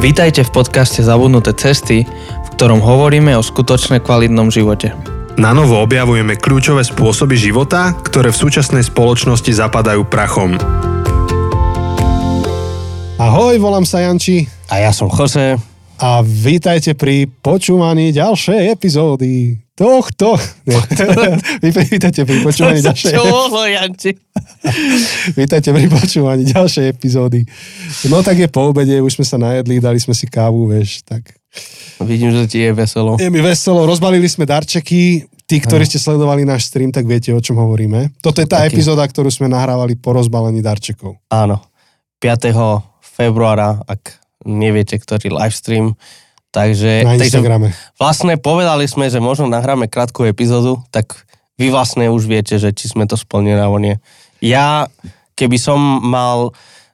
Vítajte v podcaste Zabudnuté cesty, v ktorom hovoríme o skutočne kvalitnom živote. Na novo objavujeme kľúčové spôsoby života, ktoré v súčasnej spoločnosti zapadajú prachom. Ahoj, volám sa Janči A ja som Jose. a vítajte pri počúvaní ďalšej epizódy tohto. Vítajte pri počúvaní ďalšej Janči? Vítajte pri počúvaní ďalšej epizódy. No tak je po obede, už sme sa najedli, dali sme si kávu, vieš, tak Vidím, že ti je veselo. je mi veselo, rozbalili sme darčeky, tí, ktorí ste sledovali náš stream, tak viete, o čom hovoríme. Toto je tá Taký. epizóda, ktorú sme nahrávali po rozbalení darčekov. Áno. 5. februára, ak neviete, ktorý livestream. Takže, Na takže Instagrame. vlastne povedali sme, že možno nahráme krátku epizódu, tak vy vlastne už viete, že či sme to splnili alebo nie. Ja, keby som mal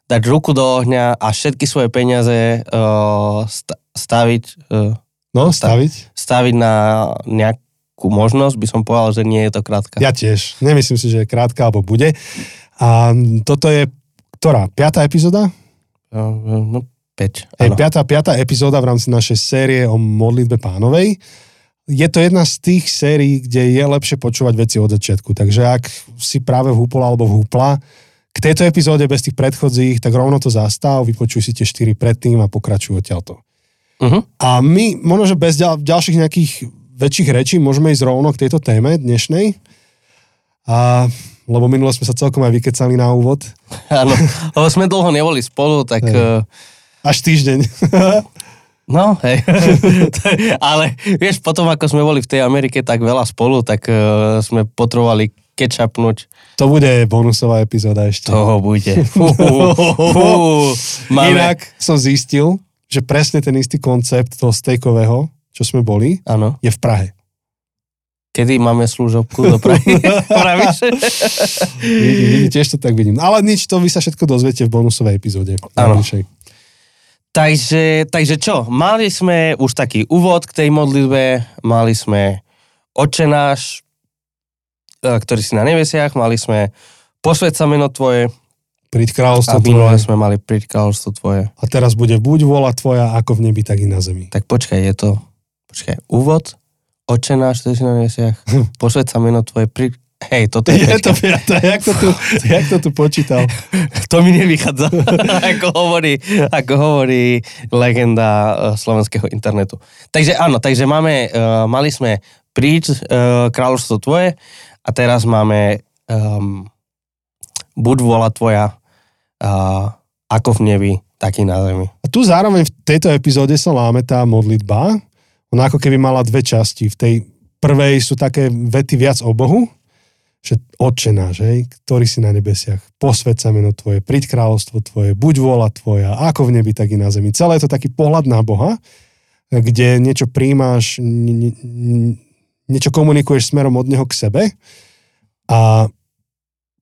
dať ruku do ohňa a všetky svoje peniaze uh, sta- staviť, uh, No, staviť? staviť na nejakú možnosť, by som povedal, že nie je to krátka. Ja tiež. Nemyslím si, že je krátka, alebo bude. A toto je, ktorá? Piatá epizóda? Uh, no, 5. Je piatá, piatá epizóda v rámci našej série o modlitbe pánovej. Je to jedna z tých sérií, kde je lepšie počúvať veci od začiatku. Takže ak si práve vhúpol alebo vhúpla, k tejto epizóde bez tých predchodzích, tak rovno to zastav, vypočuj si tie štyri predtým a pokračuj odtiaľto. Uh-huh. A my, možno, že bez ďal, ďalších nejakých väčších rečí, môžeme ísť rovno k tejto téme dnešnej. A, lebo minule sme sa celkom aj vykecali na úvod. Áno, lebo sme dlho neboli spolu, tak... Hej. Až týždeň. no, hej. Ale vieš, potom ako sme boli v tej Amerike tak veľa spolu, tak uh, sme potrebovali kečapnúť. to bude bonusová epizóda ešte. Toho bude. Fú, fú, máme... Inak som zistil, že presne ten istý koncept toho stejkového, čo sme boli, Áno. je v Prahe. Kedy máme služobku do Prahy? Vidím, tiež to tak vidím. Ale nič, to vy sa všetko dozviete v bonusovej epizóde. Áno. Takže, takže čo? Mali sme už taký úvod k tej modlitbe, mali sme Oče náš, e, ktorý si na nebesiach, mali sme Posved sa meno Tvoje Príď kráľovstvo tvoje. sme mali Príď kráľovstvo Tvoje. A teraz bude buď vola tvoja, ako v nebi, tak i na zemi. Tak počkaj, je to, počkaj, úvod, oče náš, ktorý si na nebesiach, posved sa meno tvoje, pri... Hej, toto je, Je to piatá, jak to tu, jak to tu počítal. to mi nevychádza, ako, hovorí, ako hovorí legenda eh, slovenského internetu. Takže áno, takže máme, uh, mali sme príď uh, kráľovstvo tvoje a teraz máme um, buď vola tvoja uh, ako v nebi, taký na zemi. A tu zároveň v tejto epizóde sa láme tá modlitba. Ona ako keby mala dve časti. V tej prvej sú také vety viac o Bohu, že Otče náš, hej, ktorý si na nebesiach, posved sa meno Tvoje, príď kráľovstvo Tvoje, buď vola Tvoja, ako v nebi, tak i na zemi. Celé je to taký pohľad na Boha, kde niečo n- niečo komunikuješ smerom od Neho k sebe a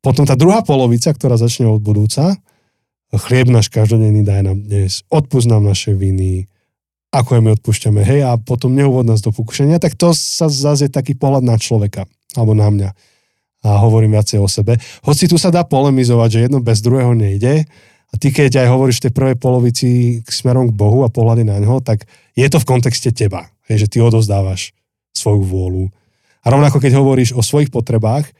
potom tá druhá polovica, ktorá začne od budúca, chlieb náš každodenný daj nám dnes, odpúsť nám naše viny, ako aj my odpúšťame, hej, a potom neuvod nás do pokušenia, tak to sa zase je taký pohľad na človeka, alebo na mňa. A hovorím viacej o sebe. Hoci tu sa dá polemizovať, že jedno bez druhého nejde, a ty keď aj hovoríš v tej prvej polovici k smerom k Bohu a pohľady na ňo, tak je to v kontexte teba, že ty odozdávaš svoju vôľu. A rovnako keď hovoríš o svojich potrebách,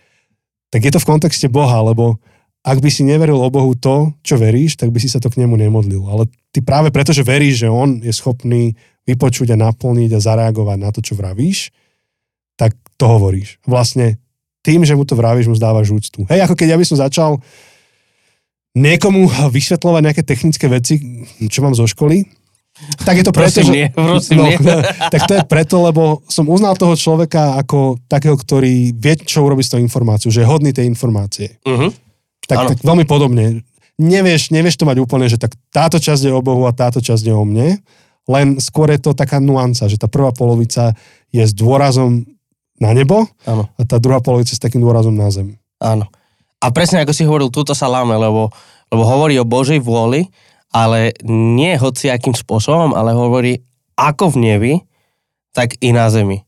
tak je to v kontexte Boha, lebo ak by si neveril o Bohu to, čo veríš, tak by si sa to k nemu nemodlil. Ale ty práve preto, že veríš, že on je schopný vypočuť a naplniť a zareagovať na to, čo vravíš, tak to hovoríš. Vlastne tým, že mu to vravíš, mu zdávaš úctu. Hej, ako keď ja by som začal niekomu vysvetľovať nejaké technické veci, čo mám zo školy, tak je to preto, Prosím že... nie, prosím no, nie. tak to je preto, lebo som uznal toho človeka ako takého, ktorý vie, čo urobiť s tou informáciou, že je hodný tej informácie. Uh-huh. Tak, tak veľmi podobne. Nevieš, nevieš to mať úplne, že tak táto časť je o Bohu a táto časť je o mne, len skôr je to taká nuanca, že tá prvá polovica je s dôrazom na nebo Áno. a tá druhá polovica s takým dôrazom na zem. Áno. A presne ako si hovoril, túto sa láme, lebo, lebo hovorí o Božej vôli, ale nie hociakým spôsobom, ale hovorí ako v nebi, tak i na zemi.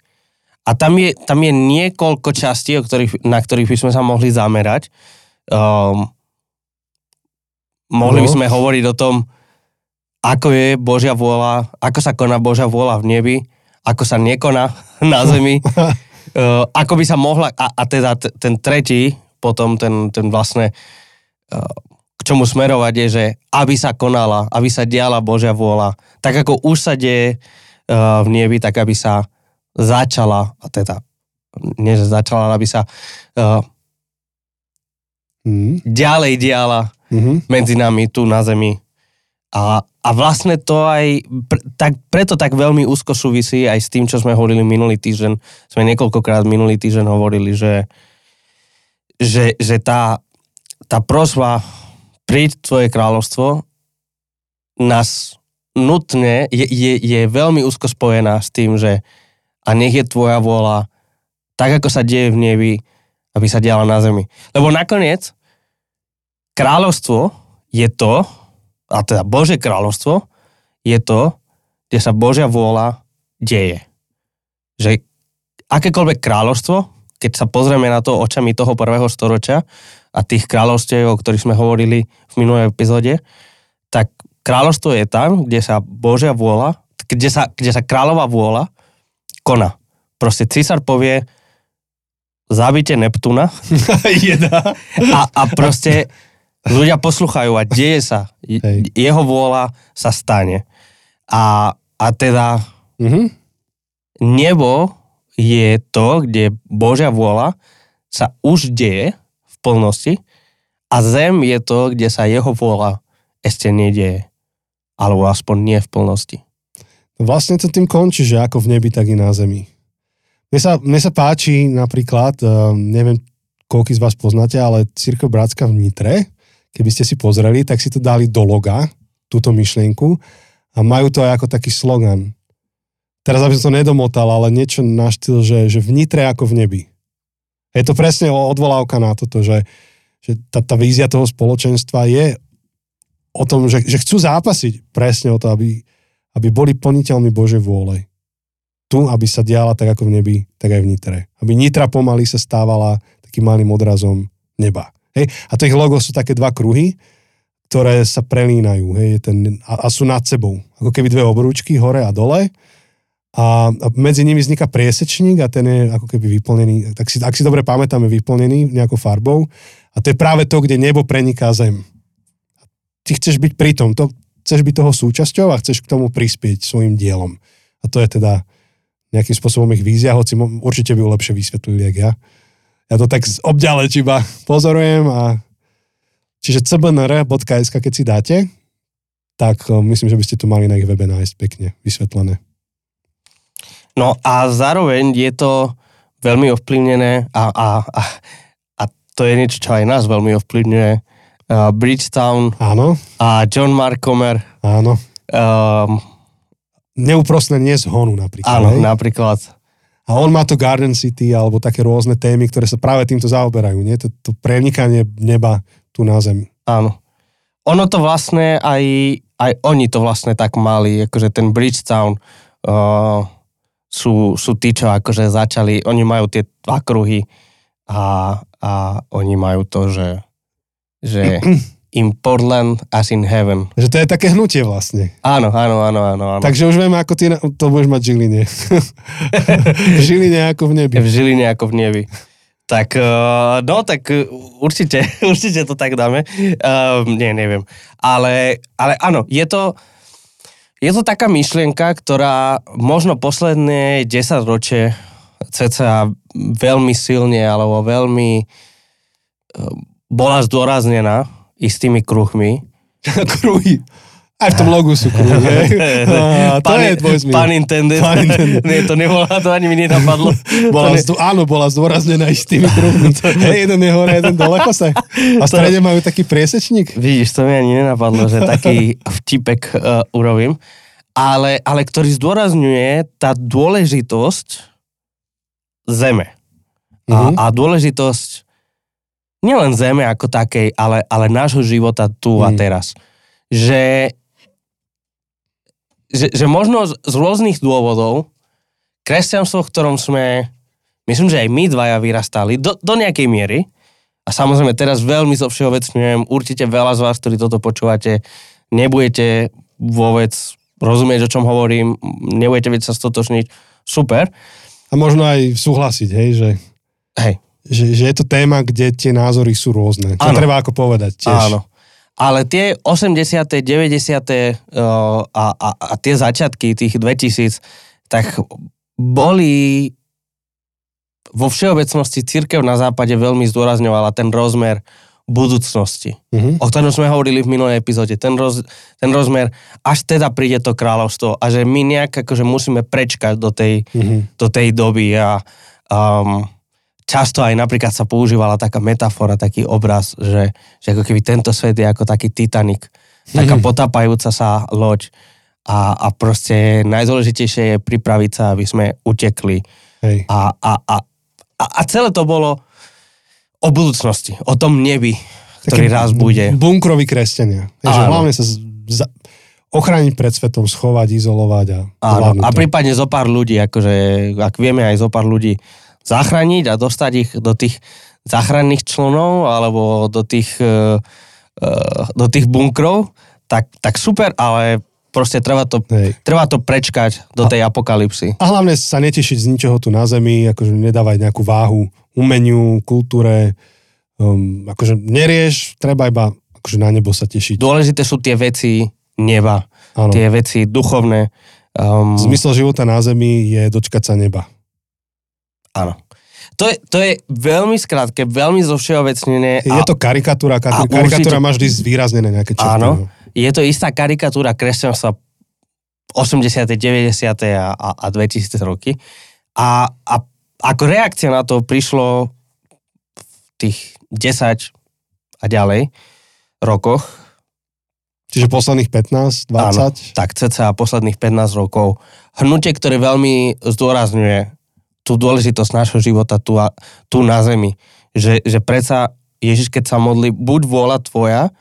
A tam je, tam je niekoľko častí, o ktorých, na ktorých by sme sa mohli zamerať. Um, mohli by No. sme hovoriť o tom, ako je Božia vôľa, ako sa koná Božia vôľa v nebi, ako sa nekoná na zemi, uh, ako by sa mohla, a, a teda t- ten tretí, potom ten, ten vlastne, uh, k čomu smerovať je, že aby sa konala, aby sa diala Božia vôľa, tak ako už sa deje uh, v nebi, tak aby sa začala, a teda, nie že začala, aby sa uh, Mm. ďalej diala Mhm. medzi nami tu na Zemi. A, a vlastne to aj, pr- tak, preto tak veľmi úzko súvisí aj s tým, čo sme hovorili minulý týždeň. Sme niekoľkokrát minulý týždeň hovorili, že, že, že tá, tá prosba príď tvoje kráľovstvo nás nutne je, je, je veľmi úzko spojená s tým, že a nech je tvoja vôľa tak, ako sa deje v nebi, aby sa diala na zemi. Lebo nakoniec kráľovstvo je to, a teda Bože kráľovstvo je to, kde sa Božia vôľa deje. Že akékoľvek kráľovstvo, keď sa pozrieme na to očami toho prvého storočia a tých kráľovstiev, o ktorých sme hovorili v minulej epizóde, tak kráľovstvo je tam, kde sa Božia vôľa, kde sa, kde sa kráľová vôľa koná. Proste císar povie, zabite Neptúna Jedá. a, a proste ľudia posluchajú a deje sa. Hej. Jeho vôľa sa stane. A, a teda Mhm. nebo je to, kde Božia vôľa sa už deje v plnosti a zem je to, kde sa jeho vôľa ešte nedieje. Alebo aspoň nie v plnosti. Vlastne to tým končí, že ako v nebi, tak i na zemi. Mne sa, mne sa páči napríklad, uh, neviem, koľko z vás poznáte, ale Církev Bratská v Nitre, keby ste si pozreli, tak si to dali do loga, túto myšlienku a majú to aj ako taký slogan. Teraz aby som to nedomotal, ale niečo na štýl, že, že v ako v nebi. Je to presne odvolávka na toto, že, že tá, tá vízia toho spoločenstva je o tom, že, že chcú zápasiť presne o to, aby, aby boli plniteľmi Božej vôle. Tu, aby sa diala tak ako v nebi, tak aj v Nitre. Aby Nitra pomaly sa stávala takým malým odrazom neba. Hej? A to ich logo sú také dva kruhy, ktoré sa prelínajú hej? Ten, a, a sú nad sebou. Ako keby dve obrúčky, hore a dole. A, a medzi nimi vzniká priesečník a ten je ako keby vyplnený, tak si, ak si dobre pamätáme, vyplnený nejakou farbou. A to je práve to, kde nebo preniká zem. Ty chceš byť pri tom, to, chceš byť toho súčasťou a chceš k tomu prispieť svojim dielom. A to je teda nejakým spôsobom ich vízia, hoci určite by ju lepšie vysvetlili, jak ja. Ja to tak z obďaleč iba pozorujem a čiže cbnr.sk, keď si dáte, tak o, myslím, že by ste to mali na ich webe nájsť pekne vysvetlené. No a zároveň je to veľmi ovplyvnené a, a, a, a to je niečo, čo aj nás veľmi ovplyvňuje. Uh, Bridgetown Áno, a John Mark Comer. áno. Um, Neúprostné nie z honu napríklad. áno, hej? napríklad. A on má to Garden City alebo také rôzne témy, ktoré sa práve týmto zaoberajú. Nie? To, to prenikanie neba tu na zemi. Áno. Ono to vlastne aj, aj oni to vlastne tak mali, akože ten Bridgetown uh, sú, sú tí, čo akože začali, oni majú tie dva kruhy a, a oni majú to, že, že in Portland as in heaven. Že to je také hnutie vlastne. Áno, áno, áno, áno. áno. Takže už vieme, ako ty na- to budeš mať v Žiline. v Žiline ako v nebi. v Žiline ako v nebi. Tak, uh, no tak uh, určite, určite to tak dáme. Uh, nie, neviem. Ale, ale áno, je to, je to taká myšlienka, ktorá možno posledné 10 ročie cca veľmi silne alebo veľmi bola zdôraznená istými kruhmi. Kruhy. Aj v tom logu sú kruhy. A to je tvoj zmier. Pun intended. Pun intended. Nie, to nebola, to ani mi nenapadlo. Bola zdô, áno, bola zdôraznená aj s tými kruhmi. Hej, jeden je hore, jeden dole kose. A v strede majú taký priesečník. Vidíš, to mi ani nenapadlo, že taký vtipek uh, urobím. Ale, ale ktorý zdôrazňuje tá dôležitosť zeme. A, Mhm. a dôležitosť nielen zeme ako takej, ale, ale nášho života tu a Mhm. teraz. Že, že, že možno z, z rôznych dôvodov kresťanstvo, v ktorom sme, myslím, že aj my dvaja vyrastali, do, do nejakej miery, a samozrejme teraz veľmi zo všeobecňujem, určite veľa z vás, ktorí toto počúvate, nebudete vôbec rozumieť, o čom hovorím, nebudete vedieť sa stotočniť, super. A možno aj súhlasiť, hej, že, Hej, že, že je to téma, kde tie názory sú rôzne. To treba ako povedať tiež. áno. Ale tie 80., 90. uh, a, a, a tie začiatky tých 2000, tak boli vo všeobecnosti církev na západe veľmi zdôrazňovala ten rozmer budúcnosti. Mhm. o ktorom sme hovorili v minulej epizóde, ten, roz, ten rozmer, až teda príde to kráľovstvo a že my nejak akože musíme prečkať do tej, Mhm. do tej doby a um, často aj napríklad sa používala taká metafora, taký obraz, že, že ako keby tento svet je ako taký Titanic, taká Mhm. potápajúca sa loď a, a proste najdôležitejšie je pripraviť sa, aby sme utekli Hej. a, a, a, a, celé to bolo o budúcnosti, o tom nebi, ktorý Také raz bude. Bunkroví kresťania. Hej, že Áno. hlavne sa za, ochrániť pred svetom, schovať, izolovať a Áno, a prípadne zo pár ľudí, akože ak vieme aj zo pár ľudí zachrániť a dostať ich do tých záchranných člnov alebo do tých, e, e, do tých bunkrov, tak, tak super, ale proste treba to, Hej. treba to prečkať do tej apokalipsy. A hlavne sa netešiť z ničoho tu na zemi, akože nedávať nejakú váhu umeniu, kultúre, um, akože nerieš, treba iba akože na nebo sa tešiť. Dôležité sú tie veci neba, Áno. tie veci duchovné. Um, Zmysel života na zemi je dočkať sa neba. Áno. To je, to je veľmi skrátke, veľmi zovšeobecnené. Je to karikatúra, a karikatúra určite- má vždy zvýraznené nejaké črty. Áno. no. je to istá karikatúra kresťanstva 80., 90. a, a, a 2000 roky. A, a ako reakcia na to prišlo v tých 10 a ďalej rokoch, Čiže posledných 15, 20. Áno. tak cca posledných 15 rokov, hnutie, ktoré veľmi zdôrazňuje tú dôležitosť nášho života tu, a, tu na zemi. Že, že predsa Ježiš, keď sa modlí, buď vôľa tvoja,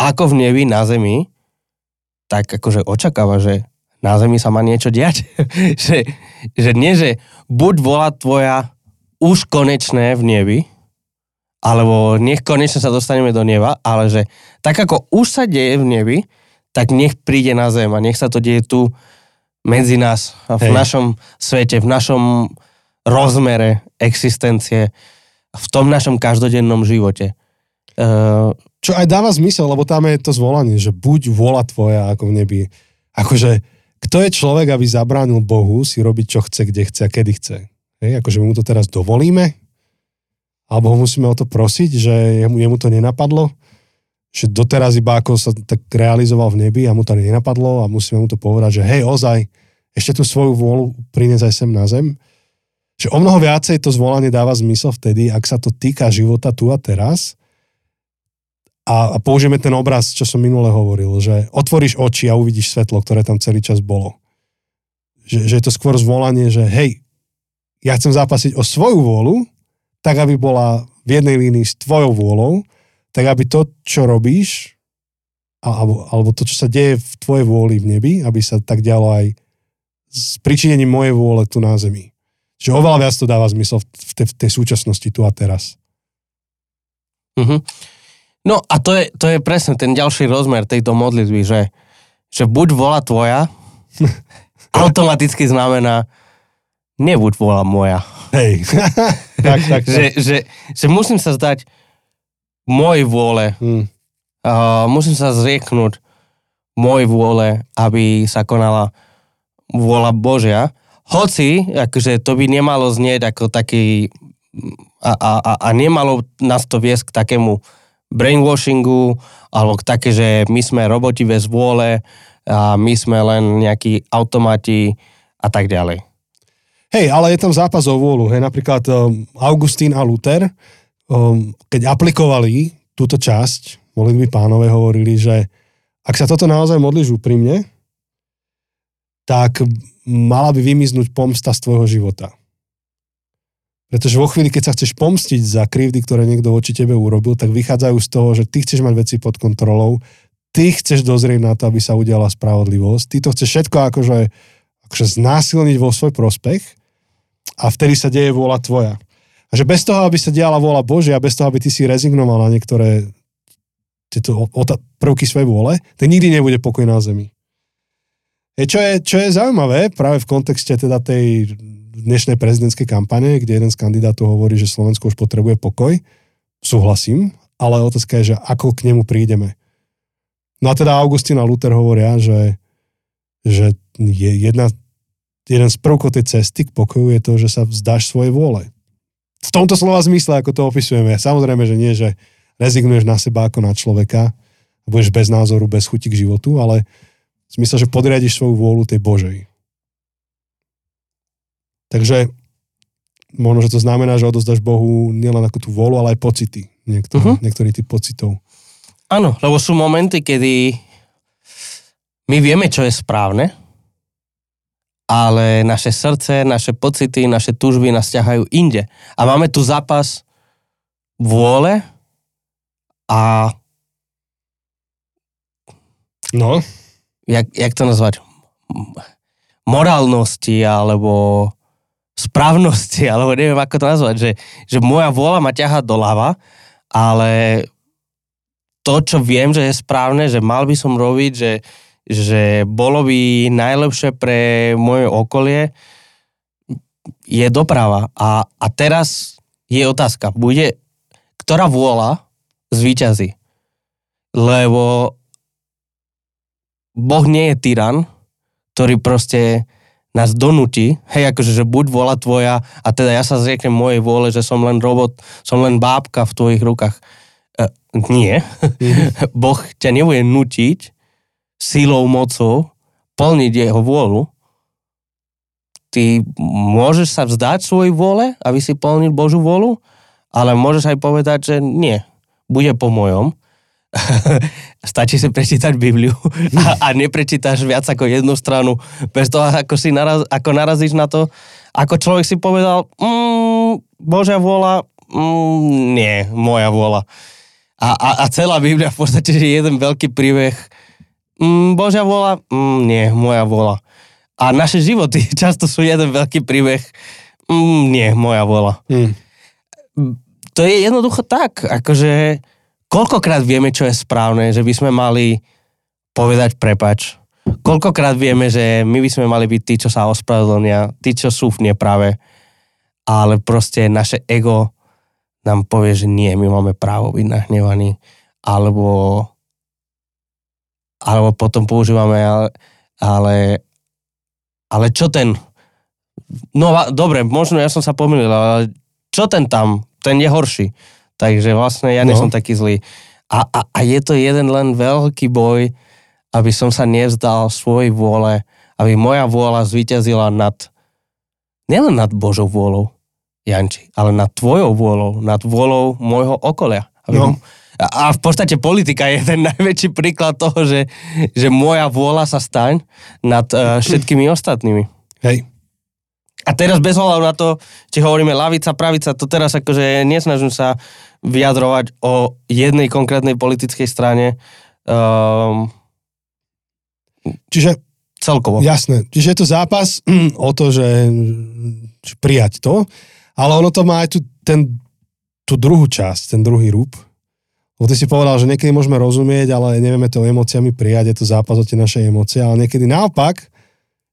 ako v nebi na zemi, tak akože očakáva, že na zemi sa má niečo diať. že, že nie, že buď vôľa tvoja už konečné v nebi, alebo nech konečne sa dostaneme do neba, ale že tak ako už sa deje v nebi, tak nech príde na zem a nech sa to deje tu medzi nás, a v Hej. našom svete, v našom rozmere existencie, v tom našom každodennom živote. Uh, Čo aj dáva zmysel, lebo tam je to zvolanie, že buď vola tvoja ako v nebi. Akože, kto je človek, aby zabránil Bohu si robiť, čo chce, kde chce a kedy chce. Hej, akože my mu to teraz dovolíme? Alebo ho musíme o to prosiť, že jemu, jemu to nenapadlo? Že doteraz iba ako sa tak realizoval v nebi a mu to nenapadlo a musíme mu to povedať, že hej, ozaj, ešte tú svoju vôľu priniesť aj sem na zem. Že o mnoho viacej to zvolanie dáva zmysel vtedy, ak sa to týka života tu a teraz, a, a použijeme ten obraz, čo som minule hovoril, že otvoríš oči a uvidíš svetlo, ktoré tam celý čas bolo. Že, že je to skôr zvolanie, že hej, ja chcem zápasiť o svoju vôľu, tak aby bola v jednej línii s tvojou vôľou, tak aby to, čo robíš, alebo, alebo to, čo sa deje v tvojej vôli v nebi, aby sa tak dialo aj s pričinením mojej vôle tu na zemi. Že oveľa viac to dáva zmysel v tej, v tej súčasnosti tu a teraz. uh-huh. No a to je, to je presne ten ďalší rozmer tejto modlitby, že, že buď vola tvoja, automaticky znamená nebuď vola moja. Hej. tak, tak, tak. Že, že, že musím sa zdať mojej vôle, Hm. uh, musím sa zrieknúť mojej vôle, aby sa konala vôľa Božia. Hoci, akože to by nemalo znieť ako taký a, a, a, a nemalo nás to viesť k takému brainwashingu alebo k také, že my sme roboti bez vôle a my sme len nejakí automati a tak ďalej. Hej, ale je tam zápas o vôľu. Hej, napríklad um, Augustín a Luther, um, keď aplikovali túto časť modlitby pánovej, hovorili, že ak sa toto naozaj modlíš úprimne, tak mala by vymiznúť pomsta z tvojho života. Pretože vo chvíli, keď sa chceš pomstiť za krivdy, ktoré niekto voči tebe urobil, tak vychádzajú z toho, že ty chceš mať veci pod kontrolou, ty chceš dozrieť na to, aby sa udiala spravodlivosť, ty to chceš všetko akože, akože znásilniť vo svoj prospech a vtedy sa deje vôľa tvoja. A že bez toho, aby sa diala vôľa Božia, bez toho, aby ty si rezignoval na niektoré tieto prvky svojej vôle, tak nikdy nebude pokoj na zemi. E, čo, je, čo je zaujímavé, práve v kontexte teda tej dnešnej prezidentskej kampane, kde jeden z kandidátov hovorí, že Slovensko už potrebuje pokoj, súhlasím, ale otázka je, že ako k nemu prídeme. No a teda Augustín a Luther hovoria, že, že je jedna, jeden z prvkov tej cesty k pokoju je to, že sa vzdáš svojej vôle. V tomto slova zmysle, ako to opisujeme. Samozrejme, že nie, že rezignuješ na seba ako na človeka, budeš bez názoru, bez chuti k životu, ale v zmysle, že podriadiš svoju vôľu tej Božej. Takže možno, že to znamená, že odozdaš Bohu nielen ako tú vôľu, ale aj pocity. Niektor, uh-huh. Niektorých tých pocitov. Áno, lebo sú momenty, kedy my vieme, čo je správne, ale naše srdce, naše pocity, naše túžby nás ťahajú inde. A máme tu zápas vôle a No, jak, jak to nazvať? Morálnosti alebo správnosti, alebo neviem, ako to nazvať, že, že moja vôľa ma ťaha doľava, ale to, čo viem, že je správne, že mal by som robiť, že, že bolo by najlepšie pre moje okolie, je doprava. A, a teraz je otázka, bude, ktorá vôľa zvíťazí? Lebo Boh nie je tyran, ktorý proste nás donúti, hej, akože, že buď vola tvoja a teda ja sa zrieknem mojej vôle, že som len robot, som len bábka v tvojich rukách. E, nie. Mm. boh ťa nebude nutiť silou, mocou plniť jeho vôľu. Ty môžeš sa vzdať svojej vôle, aby si plnil Božú vôľu, ale môžeš aj povedať, že nie, bude po mojom stačí si prečítať Bibliu a, a neprečítaš viac ako jednu stranu, bez toho, ako, si naraz, ako narazíš na to, ako človek si povedal, mm, Božia vôľa, mm, nie, moja vôľa. A, a, a celá Biblia v podstate je jeden veľký príbeh, mm, Božia vôľa, mm, nie, moja vôľa. A naše životy často sú jeden veľký príbeh, mm, nie, moja vôľa. Mm. To je jednoducho tak, akože Koľkokrát vieme, čo je správne, že by sme mali povedať prepač. Koľkokrát vieme, že my by sme mali byť tí, čo sa ospravedlnia, tí, čo sú v neprave, ale proste naše ego nám povie, že nie, my máme právo byť nahnevaní, alebo, alebo potom používame, ale, ale, ale čo ten, no dobre, možno ja som sa pomýlil, ale čo ten tam, ten je horší Takže vlastne ja no. som taký zlý. A, a, a je to jeden len veľký boj, aby som sa nevzdal svojej vôle, aby moja vôľa zvíťazila nad, nielen nad Božou vôľou, Janči, ale nad tvojou vôľou, nad vôľou môjho okolia. Aby no. A v podstate politika je ten najväčší príklad toho, že, že moja vôľa sa staň nad uh, všetkými ostatnými. Hej. A teraz bez ohľadu na to, či hovoríme lavica, pravica, to teraz akože nesnažím sa vyjadrovať o jednej konkrétnej politickej strane. Um, Čiže celkovo. Jasné. Čiže je to zápas o to, že prijať to, ale ono to má aj tu, ten, tú druhú časť, ten druhý rúb. Lebo ty si povedal, že niekedy môžeme rozumieť, ale nevieme to emóciami prijať, je to zápas o tie naše emócie, ale niekedy naopak,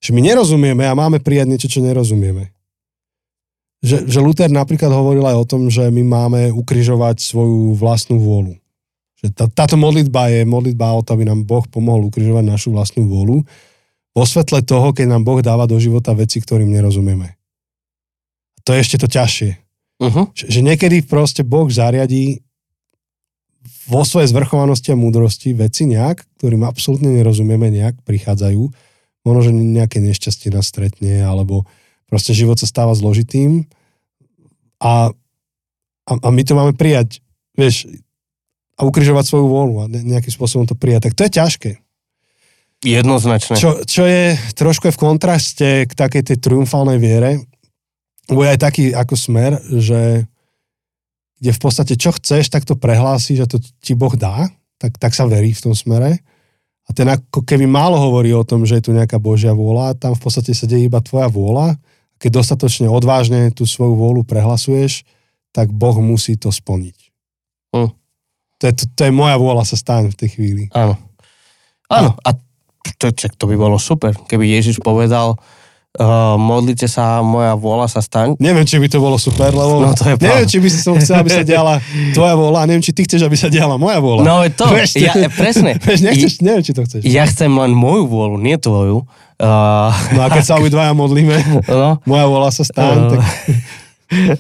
že my nerozumieme a máme prijať niečo, čo nerozumieme. Že, že Luther napríklad hovoril aj o tom, že my máme ukrižovať svoju vlastnú vôľu. Že tá, táto modlitba je modlitba o to, aby nám Boh pomohol ukrižovať našu vlastnú vôľu vo svetle toho, keď nám Boh dáva do života veci, ktorým nerozumieme. To je ešte to ťažšie. Uh-huh. Že, že niekedy proste Boh zariadí vo svojej zvrchovanosti a múdrosti veci nejak, ktorým absolútne nerozumieme, nejak prichádzajú možno, že nejaké nešťastie nás stretne, alebo proste život sa stáva zložitým a, a, a my to máme prijať, vieš, a ukrižovať svoju vôľu a nejakým spôsobom to prijať. Tak to je ťažké. Jednoznačne. Čo, čo je trošku je v kontraste k takej tej triumfálnej viere, bo je aj taký ako smer, že kde v podstate čo chceš, tak to prehlási, že to ti Boh dá, tak, tak sa verí v tom smere. A ten ako keby málo hovorí o tom, že je tu nejaká Božia vôľa, tam v podstate sa deje iba tvoja vôľa. Keď dostatočne odvážne tú svoju vôľu prehlasuješ, tak Boh musí to splniť. Hm. To je, to, to je moja vôľa sa stane v tej chvíli. Áno. Áno. A to, čak, to by bolo super, keby Ježiš povedal, uh, modlite sa, moja vôľa sa staň. Neviem, či by to bolo super, lebo No, to je neviem, či by si som chcel, aby sa diala tvoja vôľa a neviem, či ty chceš, aby sa diala moja vôľa. No je to, Vieš, ja, presne. Vieš, nechceš, neviem, či to chceš. Ja chcem len moju vôľu, nie tvoju. Uh, No a keď sa obidvaja modlíme, no, moja vôľa sa stane, No.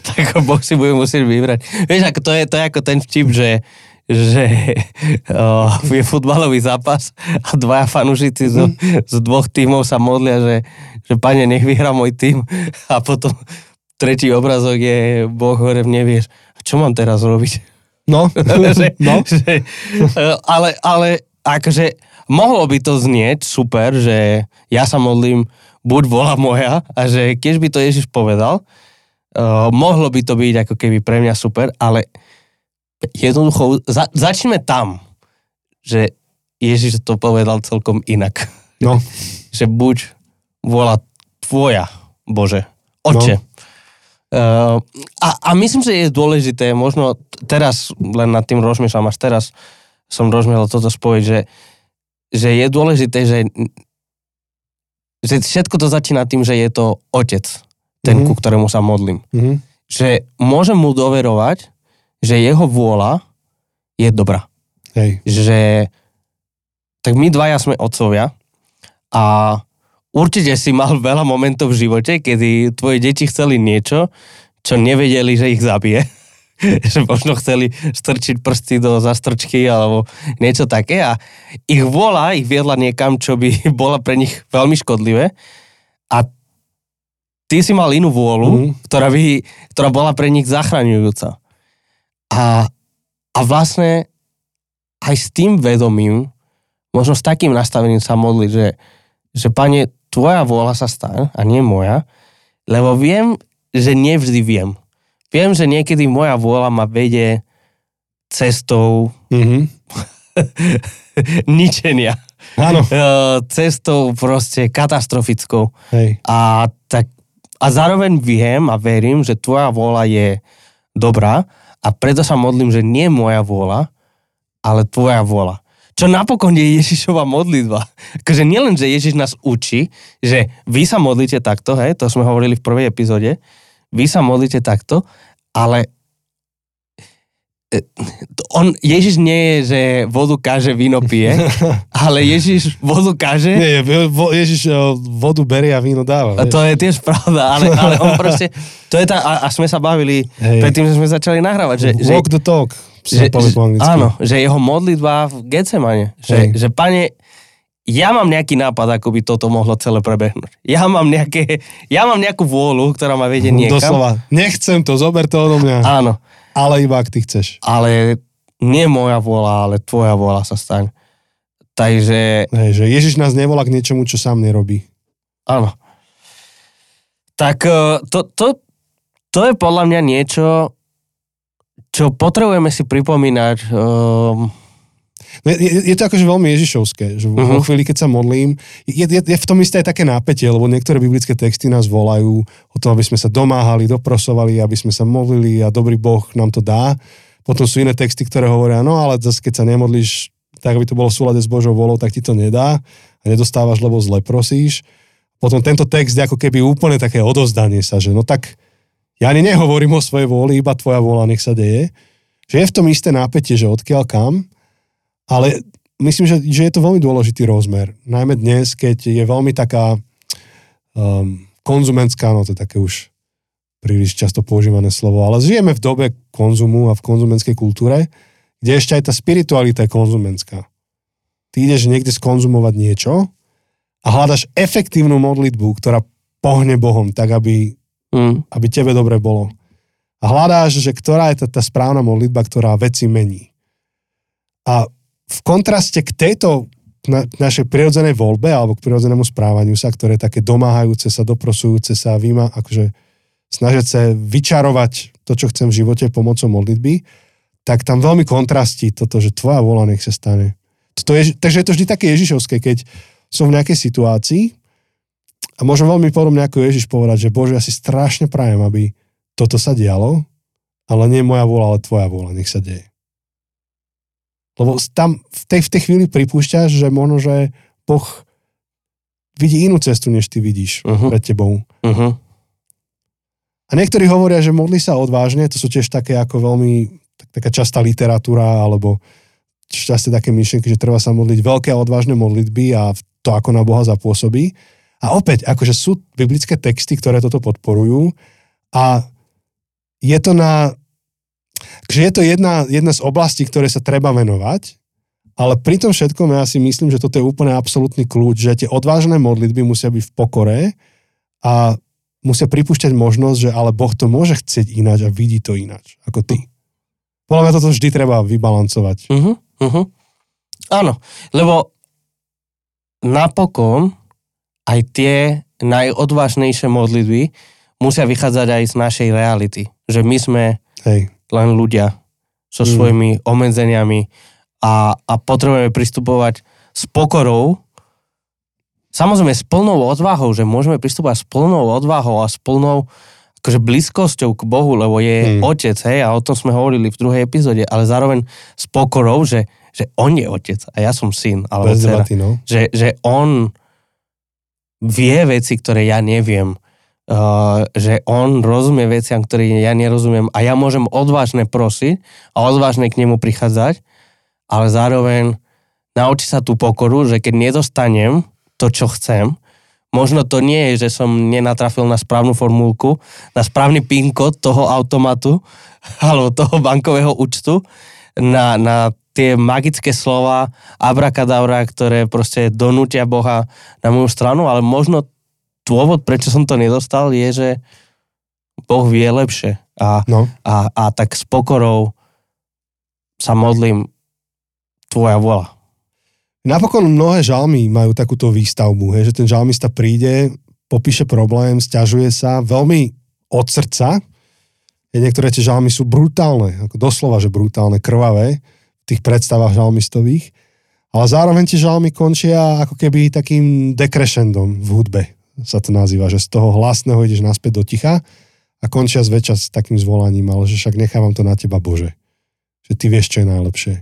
tak tak Boh si bude musieť vybrať. Vieš, ako to je, to je ako ten vtip, že že uh, je futbalový zápas a dvaja fanúšici zo, z dvoch tímov sa modlia, že, že pane, nech vyhrá môj tým a potom tretí obrazok je Boh hore v nevieš. A čo mám teraz robiť? no, že, no. že, eh, ale, ale akože mohlo by to znieť super, že ja sa modlím buď vola moja a že keď by to Ježiš povedal, uh, mohlo by to byť ako keby pre mňa super, ale jednoducho za, začneme tam, že Ježiš to povedal celkom inak. no. Že buď vola tvoja, Bože, Oče. No. Uh, a, a myslím, že je dôležité, možno teraz len nad tým rozmýšľam, až teraz som rozmýšľal toto spojiť, že, že je dôležité, že, že všetko to začína tým, že je to otec, ten, Mhm. ku ktorému sa modlím. Mhm. Že môžem mu doverovať, že jeho vôľa je dobrá Hej. že tak my dvaja sme otcovia a určite si mal veľa momentov v živote, kedy tvoje deti chceli niečo, čo nevedeli, že ich zabije. že možno chceli strčiť prsty do zastrčky alebo niečo také a ich vôľa ich viedla niekam, čo by bola pre nich veľmi škodlivé a ty si mal inú vôľu, Mhm. ktorá, by, ktorá bola pre nich zachraňujúca. A, a vlastne aj s tým vedomím, možno s takým nastavením sa modliť, že, že pane, tvoja vôľa sa stane a nie moja, lebo viem, že nevždy viem. Viem, že niekedy moja vôľa ma vedie cestou Mhm. ničenia. Áno, Eh, Cestou proste katastrofickou. hej. A, tak, a zároveň viem a verím, že tvoja vôľa je dobrá a preto sa modlím, že nie moja vôľa, ale tvoja vôľa. Čo napokon je Ježišova modlitba. Akože nielen, že Ježiš nás učí, že vy sa modlíte takto, hej, to sme hovorili v prvej epizóde, vy sa modlíte takto, ale e, on, Ježiš nie je, že vodu káže, víno pije, ale Ježiš vodu káže Nie, Ježiš eh, vodu berie a víno dáva. vieš. to je tiež pravda, ale, ale on proste, to je tá, a, a sme sa bavili Hej. predtým, že sme začali nahrávať, že, že, Walk the talk, že, anglicky. áno, že jeho modlitba v Getsemane, že, Hej. že pane, ja mám nejaký nápad, ako by toto mohlo celé prebehnúť. Ja mám, nejaké, ja mám nejakú vôľu, ktorá ma vedie niekam. Doslova, nechcem to, zober to odo mňa, Áno, ale iba ak ty chceš. ale nie moja vôľa, ale tvoja vôľa sa staň. Takže Hej, že Ježiš nás nevolá k niečomu, čo sám nerobí. Áno. Tak eh, to, to, to je podľa mňa niečo, čo potrebujeme si pripomínať. Um, No je, je, to akože veľmi ježišovské, že uh-huh. vo Mhm. chvíli, keď sa modlím, je, je, je v tom isté aj také nápetie, lebo niektoré biblické texty nás volajú o to, aby sme sa domáhali, doprosovali, aby sme sa modlili a dobrý Boh nám to dá. Potom sú iné texty, ktoré hovoria, no ale zase keď sa nemodlíš tak, aby to bolo v súlade s Božou volou, tak ti to nedá a nedostávaš, lebo zle prosíš. Potom tento text je ako keby úplne také odozdanie sa, že no tak ja ani nehovorím o svojej vôli, iba tvoja vôľa nech sa deje. Že je v tom isté nápetie, že odkiaľ kam, ale myslím, že, že je to veľmi dôležitý rozmer. Najmä dnes, keď je veľmi taká um, konzumentská, no to je také už príliš často používané slovo, ale žijeme v dobe konzumu a v konzumentskej kultúre, kde ešte aj tá spiritualita je konzumentská. Ty ideš niekde skonzumovať niečo a hľadaš efektívnu modlitbu, ktorá pohne Bohom, tak aby, hm, aby tebe dobre bolo. A hľadáš, že ktorá je tá, tá správna modlitba, ktorá veci mení. A v kontraste k tejto na, našej prirodzenej voľbe alebo k prirodzenému správaniu sa, ktoré je také domáhajúce sa, doprosujúce sa, výma, akože snažiť sa vyčarovať to, čo chcem v živote pomocou modlitby, tak tam veľmi kontrastí toto, že tvoja vola nech sa stane. To je, takže je to vždy také ježišovské, keď som v nejakej situácii a môžem veľmi podobne ako Ježiš povedať, že Bože, ja si strašne prajem, aby toto sa dialo, ale nie moja vôľa, ale tvoja vôľa, nech sa deje. Lebo tam v tej, v tej chvíli pripúšťaš, že možno, že Boh vidí inú cestu, než ty vidíš Mhm. pred tebou. Uh-huh. A niektorí hovoria, že modli sa odvážne, to sú tiež také ako veľmi, tak, taká častá literatúra, alebo časté také myšlienky, že treba sa modliť veľké a odvážne modlitby a to, ako na Boha zapôsobí. A opäť, akože sú biblické texty, ktoré toto podporujú a je to na... že je to jedna, jedna z oblastí, ktoré sa treba venovať, ale pri tom všetkom ja si myslím, že toto je úplne absolútny kľúč, že tie odvážne modlitby musia byť v pokore a musia pripúšťať možnosť, že ale Boh to môže chcieť ináč a vidí to ináč, ako ty. Podľa mňa toto vždy treba vybalancovať. Uh-huh. Uh-huh. Áno, lebo napokon aj tie najodvážnejšie modlitby musia vychádzať aj z našej reality. Že my sme Hej. len ľudia so Mm. svojimi obmedzeniami a, a potrebujeme pristupovať s pokorou, samozrejme s plnou odvahou, že môžeme pristupovať s plnou odvahou a s plnou akože blízkosťou k Bohu, lebo je Mm. otec, hej, a o tom sme hovorili v druhej epizóde, ale zároveň s pokorou, že, že on je otec a ja som syn, alebo dcera. no. Že, že on vie veci, ktoré ja neviem. Uh, že on rozumie veciam, ktoré ja nerozumiem a ja môžem odvážne prosiť a odvážne k nemu prichádzať, ale zároveň naučiť sa tú pokoru, že keď nedostanem to, čo chcem, možno to nie je, že som nenatrafil na správnu formulku, na správny PIN kód toho automatu alebo toho bankového účtu, na, na tie magické slova abrakadabra, ktoré proste donútia Boha na moju stranu, ale možno dôvod, prečo som to nedostal, je, že Boh vie lepšie. A, no. a, a tak s pokorou sa modlím tvoja vola. Napokon mnohé žalmy majú takúto výstavbu, hej, že ten žalmista príde, popíše problém, stiažuje sa, veľmi od srdca. Niektoré tie žalmy sú brutálne, ako doslova, že brutálne, krvavé tých predstavách žalmistových, ale zároveň tie žalmy končia ako keby takým dekrešendom v hudbe, sa to nazýva, že z toho hlasného ideš naspäť do ticha a končia zväčša s takým zvolaním, ale že však nechávam to na teba, Bože. Že ty vieš, čo je najlepšie.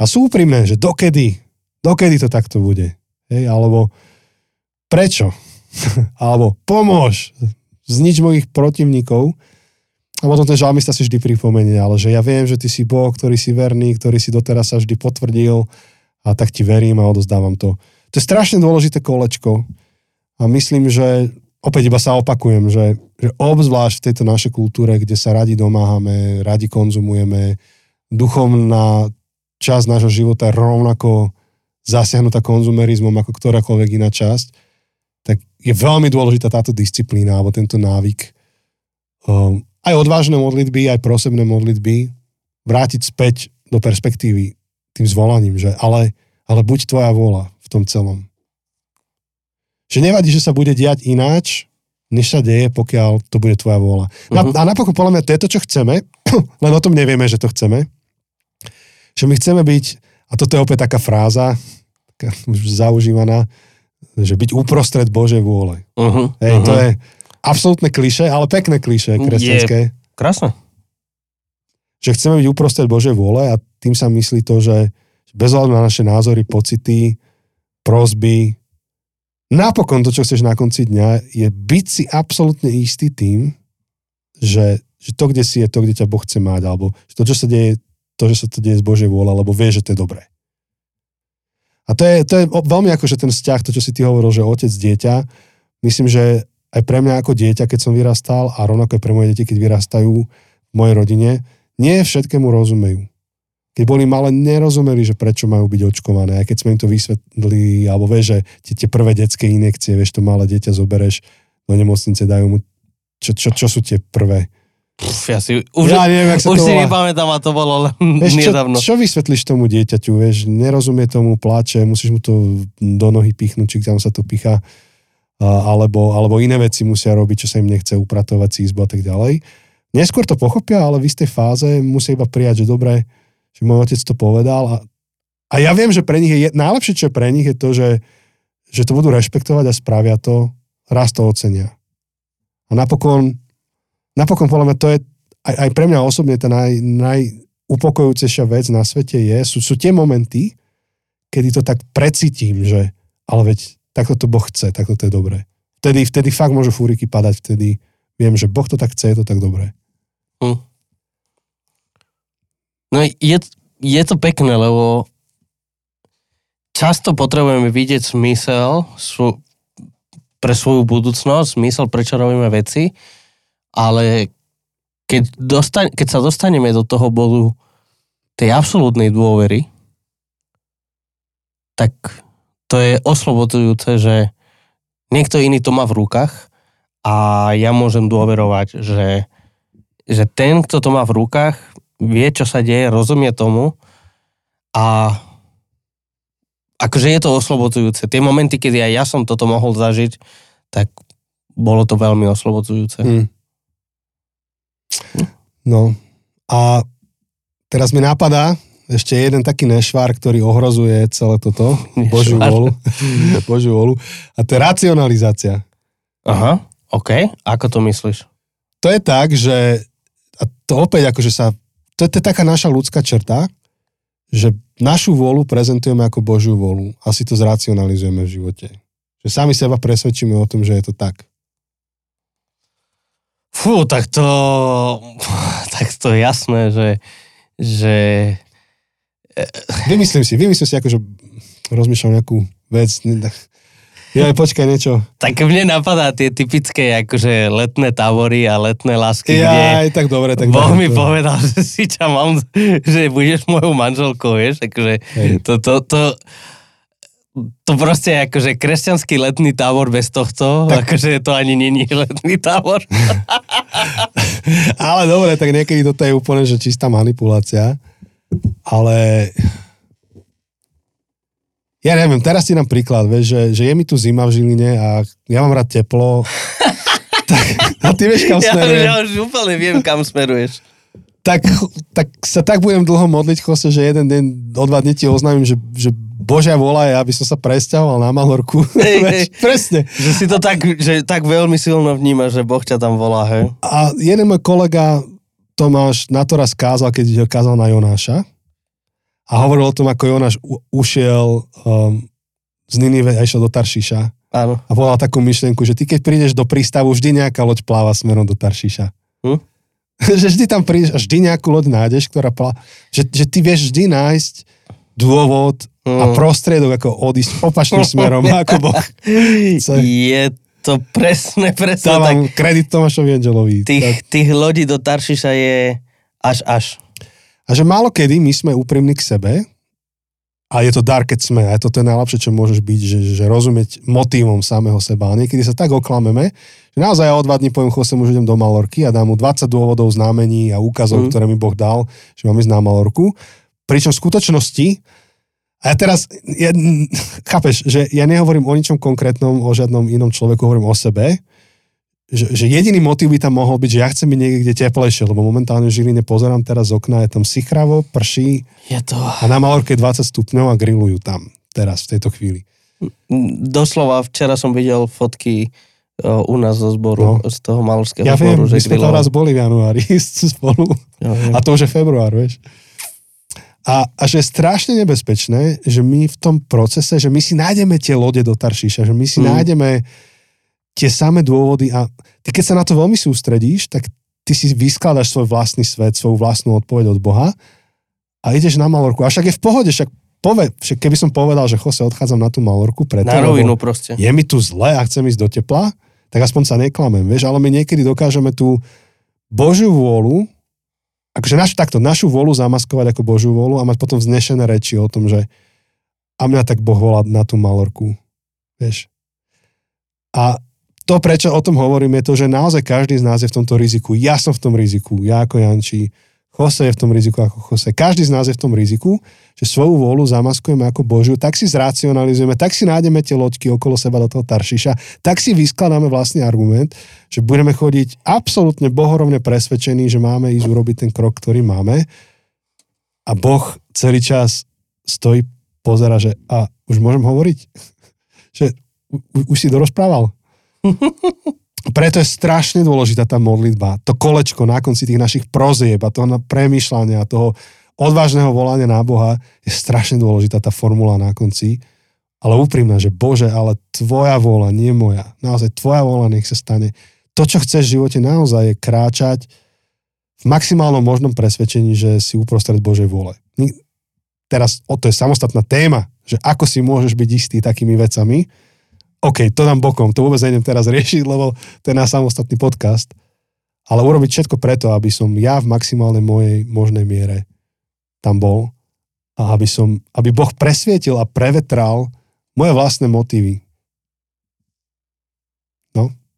A sú úprimné, že dokedy, dokedy to takto bude. Hej, alebo prečo? alebo pomôž, znič mojich protivníkov. A potom ten žalmista si vždy pripomenie, ale že ja viem, že ty si Boh, ktorý si verný, ktorý si doteraz sa vždy potvrdil a tak ti verím a odozdávam to. To je strašne dôležité kolečko a myslím, že opäť iba sa opakujem, že, že obzvlášť v tejto našej kultúre, kde sa radi domáhame, radi konzumujeme, duchovná časť nášho života je rovnako zasiahnutá konzumerizmom ako ktorákoľvek iná časť, tak je veľmi dôležitá táto disciplína alebo tento návyk. Um, aj odvážne modlitby, aj prosebné modlitby vrátiť späť do perspektívy tým zvolaním, že ale, ale buď tvoja vôľa v tom celom. Že nevadí, že sa bude diať ináč, než sa deje, pokiaľ to bude tvoja vôľa. Uh-huh. Mhm. A napokon podľa mňa to je to, čo chceme, len o tom nevieme, že to chceme. Že my chceme byť, a toto je opäť taká fráza, taká už zaužívaná, že byť uprostred Božej vôle. Uh-huh. Hej, uh-huh. to je absolútne kliše, ale pekné kliše kresťanské. Krásne. Že chceme byť uprostred Božej vôle a tým sa myslí to, že bez ohľadu na naše názory, pocity, prosby, napokon to, čo chceš na konci dňa, je byť si absolútne istý tým, že, že to, kde si, je to, kde ťa Boh chce mať, alebo že to, čo sa deje, to, že sa to deje z Božej vôle, lebo vie, že to je dobré. A to je, to je veľmi ako, že ten vzťah, to, čo si ty hovoril, že otec, dieťa, myslím, že aj pre mňa ako dieťa, keď som vyrastal a rovnako aj pre moje deti, keď vyrastajú v mojej rodine, nie všetkému rozumejú. Keď boli malé, nerozumeli, že prečo majú byť očkované. Aj keď sme im to vysvetlili, alebo vieš, že tie, tie prvé detské inekcie, vieš, to malé dieťa zobereš do nemocnice, dajú mu, čo, čo, čo sú tie prvé. Pff, ja si, už, ja neviem, už si volá. nepamätám a to bolo len Vieš, čo, nedávno. čo vysvetlíš tomu dieťaťu, vieš, nerozumie tomu, pláče, musíš mu to do nohy pichnúť, či tam sa to picha, a, alebo, alebo iné veci musia robiť, čo sa im nechce upratovať si izbu a tak ďalej. Neskôr to pochopia, ale v istej fáze musia iba prijať, že dobre, že môj otec to povedal a, a ja viem, že pre nich je, najlepšie, čo je pre nich je to, že, že to budú rešpektovať a spravia to, raz to ocenia. A napokon, napokon podľa mňa to je aj, aj pre mňa osobne tá naj, najupokojujúcejšia vec na svete je, sú, sú tie momenty, kedy to tak precítim, že ale veď takto to Boh chce, takto to je dobré. Vtedy, vtedy fakt môžu fúriky padať, vtedy viem, že Boh to tak chce, je to tak dobré. Hm. No je, je to pekné, lebo často potrebujeme vidieť smysel svo, pre svoju budúcnosť, smysel, prečo robíme veci, ale keď, dostane, keď sa dostaneme do toho bodu tej absolútnej dôvery, tak to je oslobodzujúce, že niekto iný to má v rukách a ja môžem dôverovať, že, že ten, kto to má v rukách, vie, čo sa deje, rozumie tomu a akože je to oslobodzujúce. Tie momenty, kedy aj ja som toto mohol zažiť, tak bolo to veľmi oslobodzujúce. Mm. No a teraz mi napadá ešte jeden taký nešvár, ktorý ohrozuje celé toto, Božiu volu. Božiu volu. A to je racionalizácia. Aha, OK. Ako to myslíš? To je tak, že a to opäť akože sa, to to je taká naša ľudská črta, že našu vôľu prezentujeme ako Božiu vôľu a si to zracionalizujeme v živote. Že sami seba presvedčíme o tom, že je to tak. Fú, tak to, tak to je jasné, že, že Vymyslím si, vymyslím si akože rozmýšľam nejakú vec. Ja aj počkaj niečo. tak mne napadá tie typické akože letné tábory a letné lásky, Ja, kde aj tak dobre, tak Boh dobre, mi to- povedal, že si ťa mám, že budeš mojou manželkou, vieš, akože Hej. to, to, to, to proste je akože kresťanský letný tábor bez tohto, tak. akože to ani není letný tábor. Ale dobre, tak niekedy toto je úplne, že čistá manipulácia. Ale ja neviem, teraz ti dám príklad, vieš, že, že je mi tu zima v Žiline a ja mám rád teplo. tak, a ty vieš, kam Ja, smerujem. ja už úplne viem, kam smeruješ. tak, tak sa tak budem dlho modliť, Chose, že jeden deň, o dva dní ti oznámim, že, že Božia vola je, aby som sa presťahoval na Malorku. Hej, hej. Presne. Že si to tak, že tak veľmi silno vnímaš, že Boh ťa tam volá, hej? A jeden môj kolega Tomáš na to raz kázal, keď kázal na Jonáša a hovoril o tom, ako Jonáš u- ušiel um, z Ninive a išiel do Taršíša Áno. a volal takú myšlienku, že ty keď prídeš do prístavu, vždy nejaká loď pláva smerom do Taršíša. Hm? že vždy tam prídeš a vždy nejakú loď nájdeš, ktorá pláva. Že, že ty vieš vždy nájsť dôvod a Mm. prostriedok, ako odísť opačným smerom, ako Boh. Je to presne, presne tak. Dávam kredit Tomášovi Angelovi. Tak. Tých, tých lodí do Taršiša je až až. A že málo kedy my sme úprimní k sebe a je to dar, keď sme. A je najlepšie, čo môžeš byť, že, že rozumieť motívom samého seba. A niekedy sa tak oklameme, že naozaj ja o dva dní poviem, Jose, už idem do Malorky a dám mu 20 dôvodov, znamení a úkazov, Mm. ktoré mi Boh dal, že mám ísť na Malorku. Pričom v skutočnosti a ja teraz, ja, chápeš, že ja nehovorím o ničom konkrétnom, o žiadnom inom človeku, hovorím o sebe, že, že jediný motiv by tam mohol byť, že ja chcem byť niekde kde teplejšie, lebo momentálne v Žiline pozerám teraz z okna, je tam sichravo, prší Je to a na Malorke je 20 stupňov a grillujú tam teraz, v tejto chvíli. doslova, včera som videl fotky uh, u nás zo zboru, No. z toho malorského Ja viem, zboru, my že sme tam raz boli v januári spolu Ja viem. a to už je február, vieš. A, a že je strašne nebezpečné, že my v tom procese, že my si nájdeme tie lode do Taršíša, že my si Mm. nájdeme tie samé dôvody a ty keď sa na to veľmi sústredíš, tak ty si vyskladaš svoj vlastný svet, svoju vlastnú odpoveď od Boha a ideš na Malorku. A však je v pohode, však, pove, však keby som povedal, že Jose, odchádzam na tú Malorku, preto, Na rovinu proste. je mi tu zle a chcem ísť do tepla, tak aspoň sa neklamem, vieš, ale my niekedy dokážeme tú Božiu vôľu, akože naš, takto, našu vôľu zamaskovať ako Božiu vôľu a mať potom vznešené reči o tom, že a mňa tak Boh volá na tú Malorku, vieš. A to, prečo o tom hovorím, je to, že naozaj každý z nás je v tomto riziku. Ja som v tom riziku, ja ako Janči, Jose je v tom riziku ako Jose. Každý z nás je v tom riziku, že svoju vôľu zamaskujeme ako Božiu, tak si zracionalizujeme, tak si nájdeme tie loďky okolo seba do toho Taršiša, tak si vyskladáme vlastný argument, že budeme chodiť absolútne bohorovne presvedčení, že máme ísť urobiť ten krok, ktorý máme a Boh celý čas stojí, pozera, že a už môžem hovoriť? že už si dorozprával? Preto je strašne dôležitá tá modlitba, to kolečko na konci tých našich prozieb a toho premýšľania, toho odvážneho volania na Boha je strašne dôležitá tá formula na konci, ale úprimná, že Bože, ale tvoja vôľa, nie moja. Naozaj tvoja vôľa nech sa stane. To, čo chceš v živote naozaj je kráčať v maximálnom možnom presvedčení, že si uprostred Božej vôle. Teraz, o to je samostatná téma, že ako si môžeš byť istý takými vecami. OK, to dám bokom, to vôbec nejdem teraz riešiť, lebo to je na samostatný podcast. Ale urobiť všetko preto, aby som ja v maximálnej mojej možnej miere tam bol a aby, som, aby Boh presvietil a prevetral moje vlastné motívy.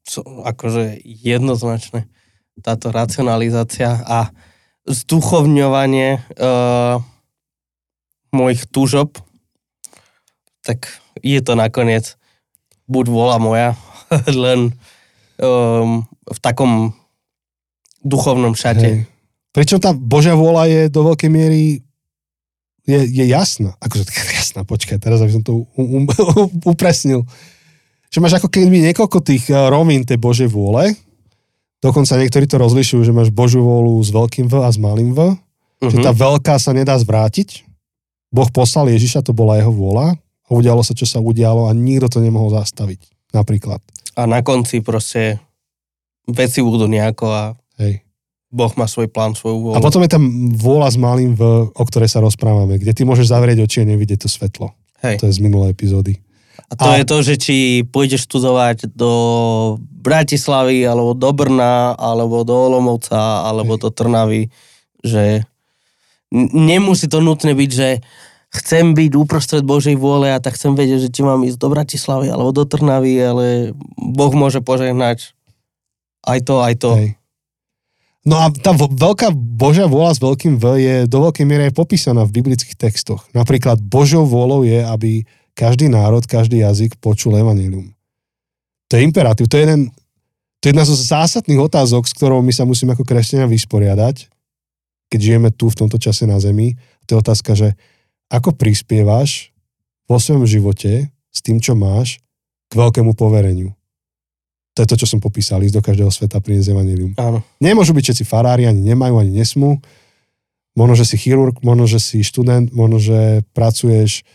So, akože jednoznačne táto racionalizácia a zduchovňovanie uh, mojich túžob, tak je to nakoniec buď vola moja, len um, v takom duchovnom šate. Hej. Pričom tá Božia vôľa je do veľkej miery je, je jasná. Akože jasná, počkaj, teraz aby som to u, u, upresnil. Že máš ako keby niekoľko tých eh, rovín tej Božej vôle. Dokonca niektorí to rozlišujú, že máš Božiu vôľu s veľkým V a s malým V. Uh-huh. Že tá veľká sa nedá zvrátiť. Boh poslal Ježiša, to bola jeho vôľa. A udialo sa, čo sa udialo a nikto to nemohol zastaviť. Napríklad. A na konci proste veci budú nejako a Hej. Boh má svoj plán, svoju vôľu. A potom je tam vôľa s malým V, o ktorej sa rozprávame, kde ty môžeš zavrieť oči a nevidieť to svetlo. Hej. To je z minulej epizódy. A to A- je to, že či pôjdeš študovať do Bratislavy, alebo do Brna, alebo do Olomovca, alebo do Trnavy, že nemusí to nutne byť, že chcem byť uprostred Božej vôle a tak chcem vedieť, že či mám ísť do Bratislavy alebo do Trnavy, ale Boh môže požehnať aj to, aj to. Hej. No a tá veľká Božia vôľa s veľkým V je do veľkej miery aj popísaná v biblických textoch. Napríklad Božou vôľou je, aby každý národ, každý jazyk počul evanilium. To je imperatív. To je, jeden, to je jedna zo zásadných otázok, s ktorou my sa musíme ako kresťania vysporiadať, keď žijeme tu v tomto čase na Zemi. To je otázka, že ako prispievaš vo svojom živote s tým, čo máš, k veľkému povereniu. To je to, čo som popísal, ísť do každého sveta priniesť evanilium. Áno. Nemôžu byť všetci farári, ani nemajú, ani nesmú. Možno, že si chirurg, možno, že si študent, možno, že pracuješ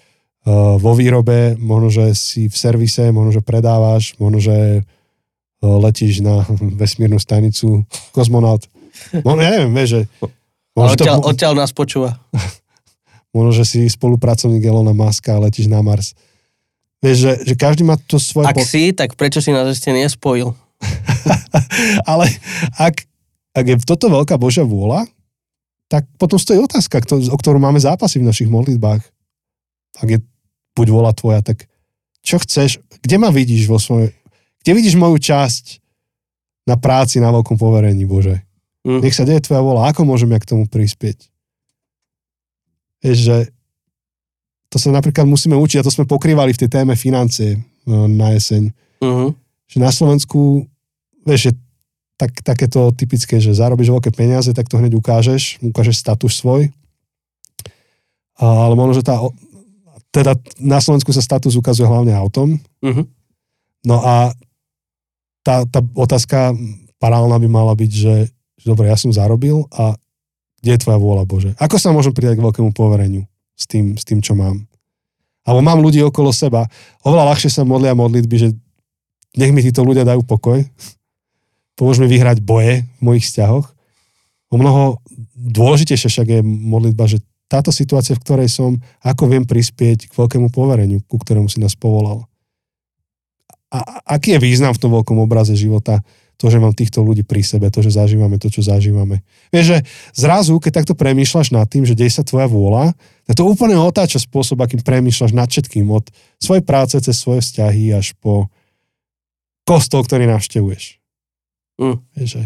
uh, vo výrobe, možno, že si v servise, možno, že predávaš, možno, že uh, letíš na vesmírnu stanicu, kozmonaut. Možno, ja neviem, vieš, že... Možno, odtiaľ, to, odtiaľ nás počúva. možno, že si spolupracovník Elona Muska a letíš na Mars. Vieš, že, že každý má to svoje... Ak si, tak prečo si nás ešte nespojil? Ale ak, ak je toto veľká Božia vôľa, tak potom stojí otázka, o ktorú máme zápasy v našich modlitbách. Ak je buď vola tvoja, tak čo chceš, kde ma vidíš vo svojej, kde vidíš moju časť na práci na veľkom poverení, Bože? Hm. Nech sa deje tvoja vola, ako môžem ja k tomu prispieť? Vieš, že to sa napríklad musíme učiť, a to sme pokrývali v tej téme financie no, na jeseň Uh-huh. že na Slovensku, vieš, že tak, takéto typické, že zarobíš veľké peniaze, tak to hneď ukážeš, ukážeš status svoj. A, ale možno, že tá, teda na Slovensku sa status ukazuje hlavne autom. Uh-huh. No a tá, tá otázka parálna by mala byť, že, že dobre, ja som zarobil a kde je tvoja vôľa, Bože? Ako sa môžem pridať k veľkému povereniu s tým, s tým, čo mám? Alebo mám ľudí okolo seba. Oveľa ľahšie sa modlia modlitby, že nech mi títo ľudia dajú pokoj. Pomôž mi vyhrať boje v mojich vzťahoch. O mnoho dôležitejšie však je modlitba, že táto situácia, v ktorej som, ako viem prispieť k veľkému povereniu, ku ktorému si nás povolal. A aký je význam v tom veľkom obraze života? To, že mám týchto ľudí pri sebe, to, že zažívame to, čo zažívame. Vieš, že zrazu, keď takto premýšľaš nad tým, že dej sa tvoja vôľa, tak to úplne otáča spôsob, akým premýšľaš nad všetkým. Od svojej práce cez svoje vzťahy až po kostol, ktorý navštevuješ. Mm. Vieš, že,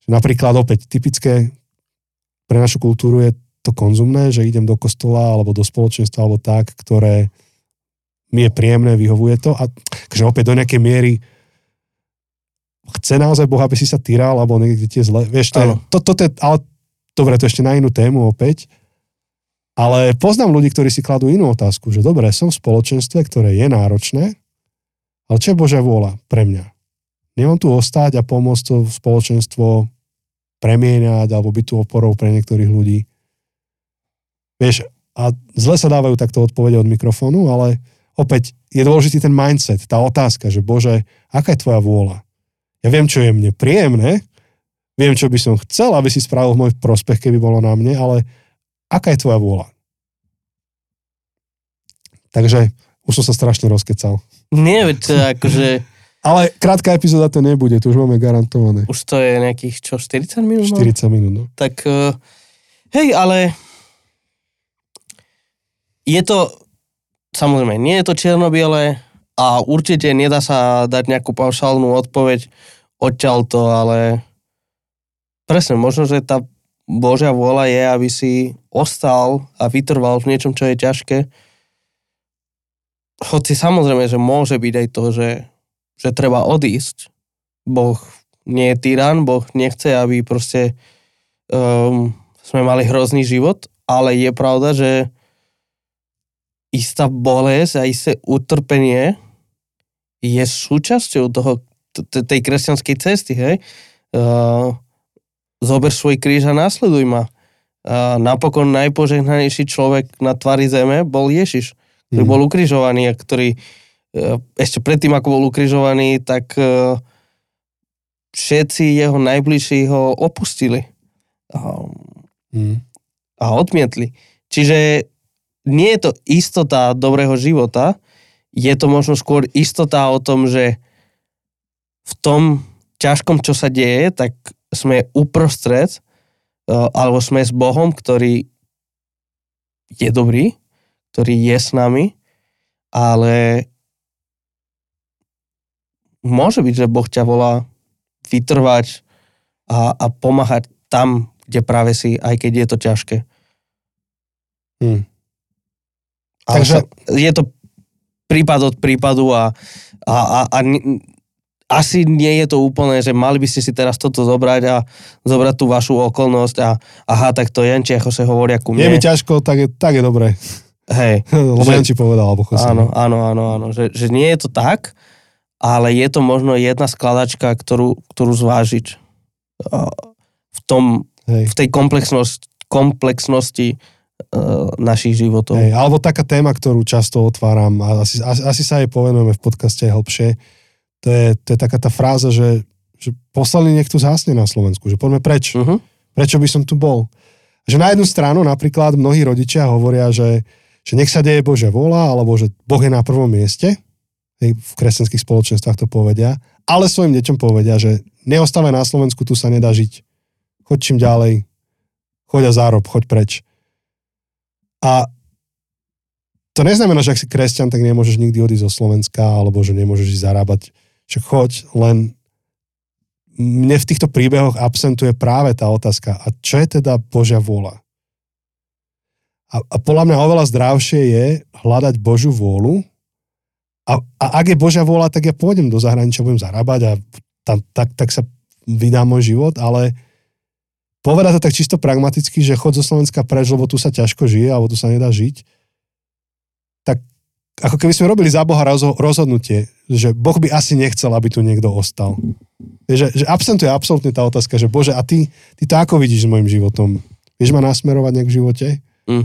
že napríklad opäť typické pre našu kultúru je to konzumné, že idem do kostola alebo do spoločenstva alebo tak, ktoré mi je príjemné, vyhovuje to a že opäť do nejakej miery chce naozaj Boh, aby si sa tyral alebo niekde ti je zle. Vieš, to je, to, to, je, ale dobre, to ešte na inú tému opäť. Ale poznám ľudí, ktorí si kladú inú otázku, že dobre, som v spoločenstve, ktoré je náročné, ale čo je Božia vôľa pre mňa? Nemám tu ostať a pomôcť to spoločenstvo premieňať alebo byť tu oporou pre niektorých ľudí. Vieš, a zle sa dávajú takto odpovede od mikrofónu, ale opäť je dôležitý ten mindset, tá otázka, že Bože, aká je tvoja vôľa? Ja viem, čo je mne príjemné, viem, čo by som chcel, aby si spravil môj prospech, keby bolo na mne, ale aká je tvoja vôľa? Takže už som sa strašne rozkecal. Nie, to akože... Ale krátka epizóda to nebude, to už máme garantované. Už to je nejakých, čo, 40 minút? 40 minút, no. Tak, uh, hej, ale je to, samozrejme, nie je to čierno-biele a určite nedá sa dať nejakú paušálnu odpoveď odtiaľ to, ale presne, možno, že tá Božia vôľa je, aby si ostal a vytrval v niečom, čo je ťažké. Hoci samozrejme, že môže byť aj to, že že treba odísť. Boh nie je tyran, Boh nechce, aby proste um, sme mali hrozný život, ale je pravda, že istá bolesť a isté utrpenie je súčasťou toho, tej kresťanskej cesty, hej. Uh, zober svoj kríž a následuj ma. Uh, napokon najpožehnanejší človek na tvári zeme bol Ježiš, ktorý mm. bol ukrižovaný a ktorý E, ešte predtým, ako bol ukrižovaný, tak e, všetci jeho najbližší ho opustili mm. a odmietli. Čiže nie je to istota dobrého života, je to možno skôr istota o tom, že v tom ťažkom, čo sa deje, tak sme uprostred, e, alebo sme s Bohom, ktorý je dobrý, ktorý je s nami, ale môže byť, že Boh ťa volá vytrvať a, a pomáhať tam, kde práve si, aj keď je to ťažké. Hmm. Takže... je to prípad od prípadu a, a, a, a asi nie je to úplne, že mali by ste si teraz toto zobrať a zobrať tú vašu okolnosť a aha, tak to Janči, ako sa hovoria ku mne. Je mi ťažko, tak je, tak je dobré. Hej. Lebo Janči povedal, alebo Jose. Áno, áno, áno, áno. Že, že nie je to tak, ale je to možno jedna skladačka, ktorú, ktorú zvážiť v, tom, Hej. v tej komplexnosti, komplexnosti našich životov. Hej, alebo taká téma, ktorú často otváram a asi, asi, sa jej povenujeme v podcaste hlbšie, to je, to je taká tá fráza, že, že poslali niekto zásne na Slovensku, že poďme preč. Uh-huh. Prečo by som tu bol? Že na jednu stranu napríklad mnohí rodičia hovoria, že, že nech sa deje Božia vola, alebo že Boh je na prvom mieste, v kresťanských spoločenstvách to povedia, ale svojim deťom povedia, že neostávaj na Slovensku, tu sa nedá žiť. Choď čím ďalej, choď a zárob, choď preč. A to neznamená, že ak si kresťan, tak nemôžeš nikdy odísť zo Slovenska, alebo že nemôžeš ísť zarábať. Že choď, len mne v týchto príbehoch absentuje práve tá otázka, a čo je teda Božia vôľa? A, a podľa mňa oveľa zdravšie je hľadať Božiu vôľu, a, a ak je Božia vôľa, tak ja pôjdem do zahraničia, budem zarábať a tam, tak, tak sa vydá môj život, ale povedať to tak čisto pragmaticky, že chod zo Slovenska preč, lebo tu sa ťažko žije, alebo tu sa nedá žiť, ako keby sme robili za Boha rozhodnutie, že Boh by asi nechcel, aby tu niekto ostal. Že, že absentuje absolútne tá otázka, že Bože, a ty, ty to ako vidíš s mojim životom? Vieš ma nasmerovať nejak v živote? Mm.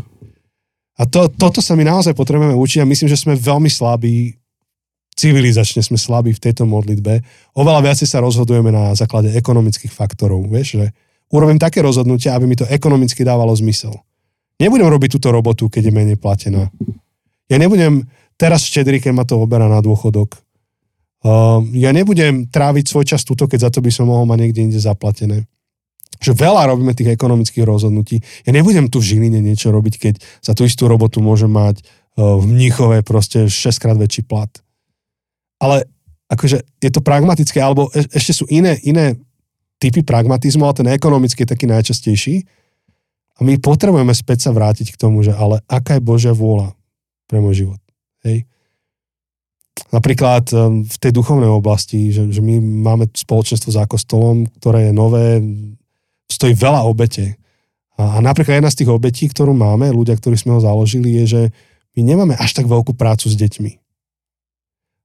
A to, toto sa my naozaj potrebujeme učiť a myslím, že sme veľmi slabí civilizačne sme slabí v tejto modlitbe. Oveľa viacej sa rozhodujeme na základe ekonomických faktorov. Vieš, že urobím také rozhodnutia, aby mi to ekonomicky dávalo zmysel. Nebudem robiť túto robotu, keď je menej platená. Ja nebudem teraz štedrý, keď ma to oberá na dôchodok. Uh, ja nebudem tráviť svoj čas túto, keď za to by som mohol mať niekde inde zaplatené. Že veľa robíme tých ekonomických rozhodnutí. Ja nebudem tu v Žiline niečo robiť, keď za tú istú robotu môžem mať uh, v Mníchove proste 6 krát väčší plat ale akože je to pragmatické, alebo e- ešte sú iné, iné typy pragmatizmu, ale ten ekonomický je taký najčastejší. A my potrebujeme späť sa vrátiť k tomu, že ale aká je Božia vôľa pre môj život. Hej? Napríklad um, v tej duchovnej oblasti, že, že my máme spoločenstvo za kostolom, ktoré je nové, stojí veľa obete. A, a napríklad jedna z tých obetí, ktorú máme, ľudia, ktorí sme ho založili, je, že my nemáme až tak veľkú prácu s deťmi.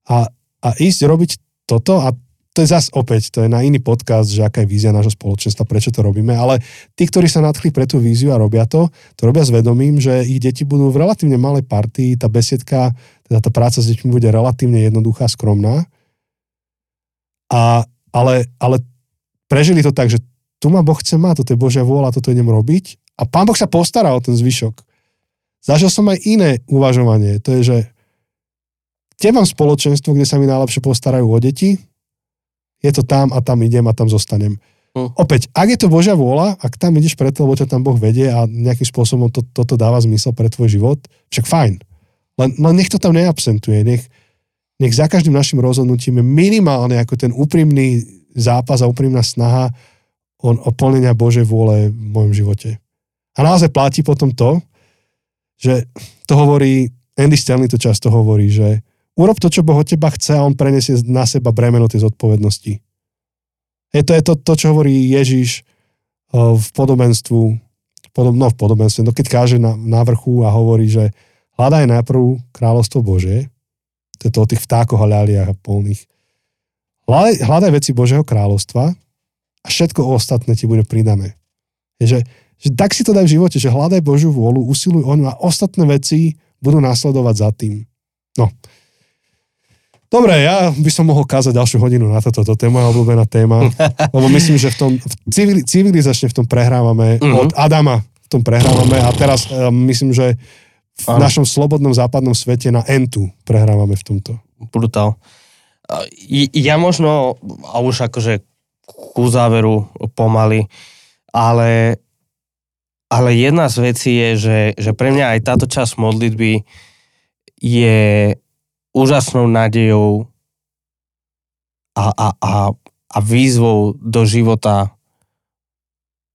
A a ísť robiť toto a to je zas opäť, to je na iný podcast, že aká je vízia nášho spoločenstva, prečo to robíme, ale tí, ktorí sa nadchli pre tú víziu a robia to, to robia s vedomím, že ich deti budú v relatívne malej partii, tá besiedka, teda tá práca s deťmi bude relatívne jednoduchá, skromná. A, ale, ale prežili to tak, že tu ma Boh chce mať, toto je Božia vôľa, toto idem robiť a Pán Boh sa postará o ten zvyšok. Zažil som aj iné uvažovanie, to je, že kde mám spoločenstvo, kde sa mi najlepšie postarajú o deti, je to tam a tam idem a tam zostanem. Hm. Opäť, ak je to Božia vôľa, ak tam ideš preto, lebo ťa tam Boh vedie a nejakým spôsobom to, toto dáva zmysel pre tvoj život, však fajn. Len, len nech to tam neabsentuje, nech, nech za každým našim rozhodnutím je minimálne ako ten úprimný zápas a úprimná snaha o, o plnenia Božej vôle v mojom živote. A naozaj platí potom to, že to hovorí, Andy Stanley to často hovorí, že urob to, čo Boh od teba chce a on prenesie na seba bremeno tej zodpovednosti. Je to, je to, to čo hovorí Ježiš o, v podobenstvu, podob, no v podobenstve, no keď káže na, na vrchu a hovorí, že hľadaj najprv kráľovstvo Bože, to je to o tých vtákoch a ľaliach a polných. Hľadaj, hľadaj veci Božieho kráľovstva a všetko ostatné ti bude pridané. Je, že, že tak si to daj v živote, že hľadaj Božiu vôľu, usiluj o ňu a ostatné veci budú následovať za tým. No, Dobre, ja by som mohol kázať ďalšiu hodinu na toto. Toto je moja obľúbená téma. Lebo myslím, že v tom v civili, civilizačne v tom prehrávame. Mhm. Od Adama v tom prehrávame a teraz uh, myslím, že v Áno. našom slobodnom západnom svete na Entu prehrávame v tomto. brutál. Ja možno, a už akože ku záveru pomaly, ale, ale jedna z vecí je, že, že pre mňa aj táto časť modlitby je úžasnou nádejou a, a, a, a výzvou do života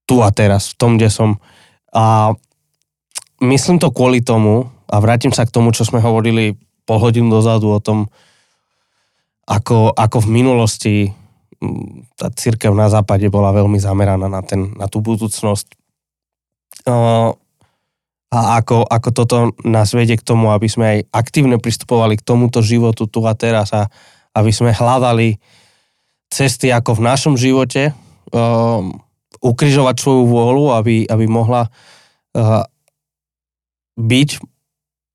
tu a teraz, v tom, kde som. A myslím to kvôli tomu, a vrátim sa k tomu, čo sme hovorili pol hodinu dozadu o tom, ako, ako v minulosti tá církev na západe bola veľmi zameraná na, ten, na tú budúcnosť. A ako, ako toto nás vedie k tomu, aby sme aj aktívne pristupovali k tomuto životu tu a teraz a aby sme hľadali cesty ako v našom živote, um, ukrižovať svoju vôľu, aby, aby mohla uh, byť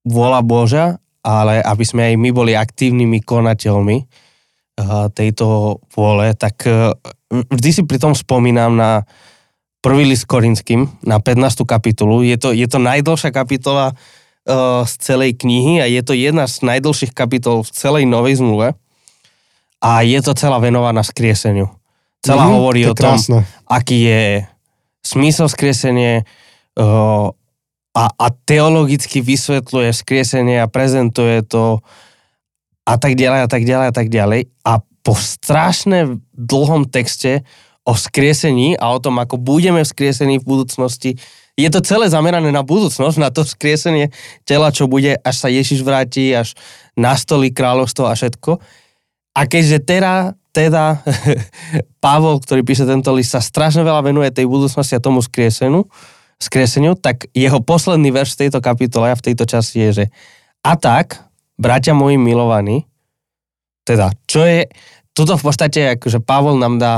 vôľa Božia, ale aby sme aj my boli aktívnymi konateľmi uh, tejto vôle, tak uh, vždy si pri tom spomínam na prvý list Korinským, na 15. kapitolu. Je to, je to najdlhšia kapitola uh, z celej knihy a je to jedna z najdlhších kapitol v celej Novej zmluve. A je to celá venovaná skrieseniu. Celá Mhm, hovorí to o tom, krásne. aký je smysl skriesenie uh, a, a teologicky vysvetľuje skriesenie a prezentuje to a tak ďalej a tak ďalej a tak ďalej. A po strašne dlhom texte o skriesení a o tom, ako budeme vzkriesení v budúcnosti, je to celé zamerané na budúcnosť, na to vzkriesenie tela, čo bude, až sa Ježiš vráti, až nastolí kráľovstvo a všetko. A keďže teda, teda Pavol, ktorý píše tento list, sa strašne veľa venuje tej budúcnosti a tomu skrieseniu, skrieseniu, tak jeho posledný verš v tejto kapitole a v tejto časti je, že a tak, bratia moji milovaní, teda, čo je, toto v podstate, akože Pavol nám dá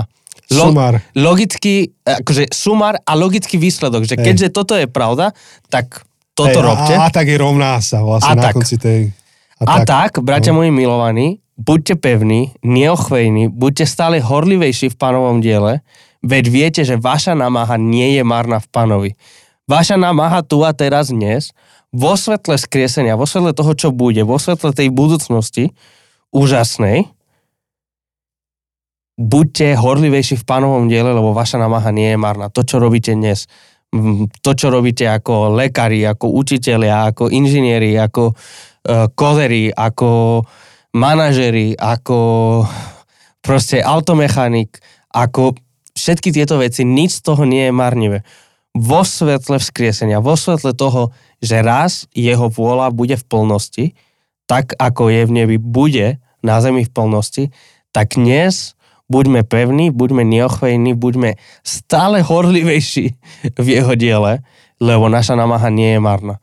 lo- Sumár. logický, akože sumár a logický výsledok, že Hej. keďže toto je pravda, tak toto Hej, robte. A, a tak je rovná sa vlastne A na tak. konci tej... A tak, bratia no. moji milovaní, buďte pevní, neochvejní, buďte stále horlivejší v pánovom diele, veď viete, že vaša námaha nie je marná v pánovi. Vaša námaha tu a teraz dnes, vo svetle skriesenia, vo svetle toho, čo bude, vo svetle tej budúcnosti úžasnej, buďte horlivejší v pánovom diele, lebo vaša námaha nie je marná. To, čo robíte dnes, to, čo robíte ako lekári, ako učitelia, ako inžinieri, ako uh, kozeri, ako manažeri, ako proste automechanik, ako všetky tieto veci, nič z toho nie je marnivé. Vo svetle vzkriesenia, vo svetle toho, že raz jeho vôľa bude v plnosti, tak ako je v nebi, bude na zemi v plnosti, tak dnes buďme pevní, buďme neochvejní, buďme stále horlivejší v jeho diele, lebo naša námaha nie je marná.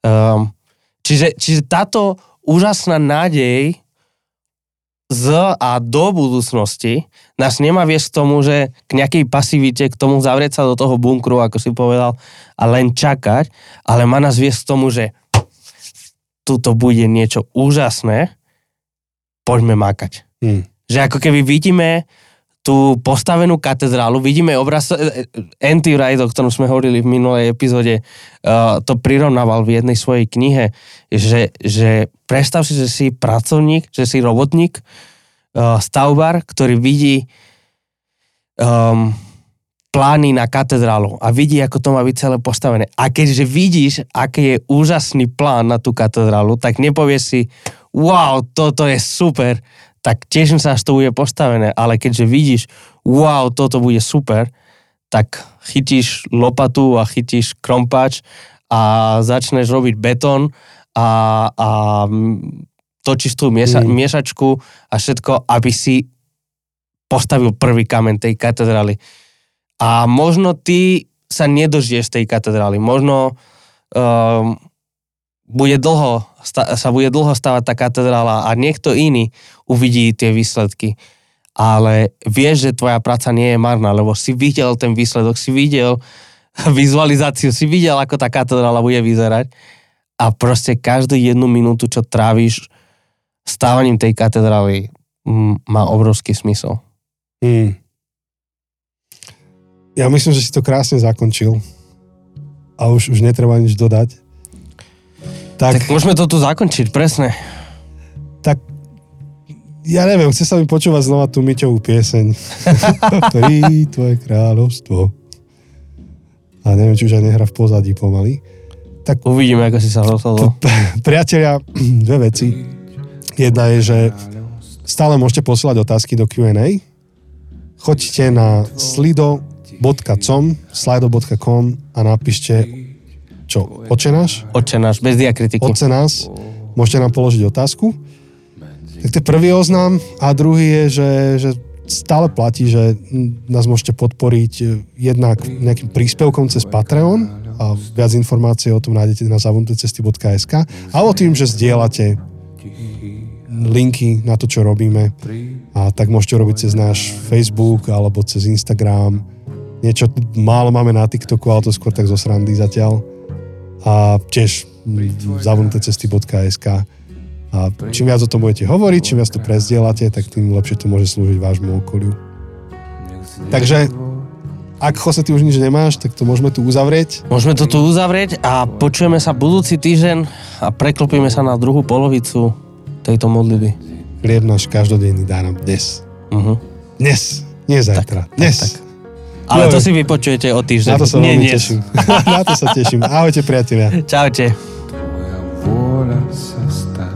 Um, čiže, čiže táto úžasná nádej z a do budúcnosti nás nemá viesť k tomu, že k nejakej pasivite, k tomu zavrieť sa do toho bunkru, ako si povedal, a len čakať, ale má nás viesť k tomu, že tuto bude niečo úžasné, poďme makať. Hmm. Že ako keby vidíme tú postavenú katedrálu, vidíme obraz, e, Andy Wright, o ktorom sme hovorili v minulej epizóde, uh, to prirovnával v jednej svojej knihe, že, že predstav si, že si pracovník, že si robotník, stavbar, ktorý vidí um, plány na katedrálu a vidí, ako to má byť celé postavené. A keďže vidíš, aký je úžasný plán na tú katedrálu, tak nepovieš si, wow, toto je super, tak teším sa, až to bude postavené, ale keďže vidíš, wow, toto bude super, tak chytíš lopatu a chytíš krompač a začneš robiť betón a, a točíš tú miesa, Mm. miešačku a všetko, aby si postavil prvý kamen tej katedrály. A možno ty sa nedožiješ tej katedrály. Možno um, bude dlho, sa bude dlho stavať tá katedrála a niekto iný uvidí tie výsledky. Ale vieš, že tvoja práca nie je marná, lebo si videl ten výsledok, si videl vizualizáciu, si videl, ako tá katedrála bude vyzerať a proste každú jednu minútu, čo tráviš stávaním tej katedrály, má obrovský smysl. Hmm. Ja myslím, že si to krásne zakončil. A už, už netreba nič dodať. Tak, Tak môžeme to tu zakončiť, presne. tak ja neviem, chce sa mi počúvať znova tú Myťovú pieseň. Pri tvoje kráľovstvo. A neviem, či už aj nehra v pozadí pomaly. Uvidíme, ako si sa rozhodol. Priatelia, dve veci. Jedna je, že stále môžete posielať otázky do Q&A. Choďte na slido.com slido.com a napíšte čo, oče náš? Oče náš, bez diakritiky. Nás. Môžete nám položiť otázku. Tak to je prvý oznám. A druhý je, že, že stále platí, že nás môžete podporiť jednak nejakým príspevkom cez Patreon a viac informácií o tom nájdete na zavunutecesty.sk alebo tým, že zdieľate linky na to, čo robíme a tak môžete robiť cez náš Facebook alebo cez Instagram. Niečo málo máme na TikToku, ale to skôr tak zo srandy zatiaľ. A tiež mm, zavunutecesty.sk a čím viac o tom budete hovoriť, čím viac to prezdielate, tak tým lepšie to môže slúžiť vášmu okoliu. Takže ak Jose, ty už nič nemáš, tak to môžeme tu uzavrieť. Môžeme to tu uzavrieť a počujeme sa budúci týždeň a preklopíme sa na druhú polovicu tejto modlitby. Chlieb náš každodenný dá nám dnes. Uh-huh. Dnes, nie zajtra. tak, dnes. tak. Ale to si vypočujete o týždeň. Na to sa Nie veľmi dnes. teším. na to sa teším. Ahojte priatelia. Čaute. Tvoja vôľa sa stá.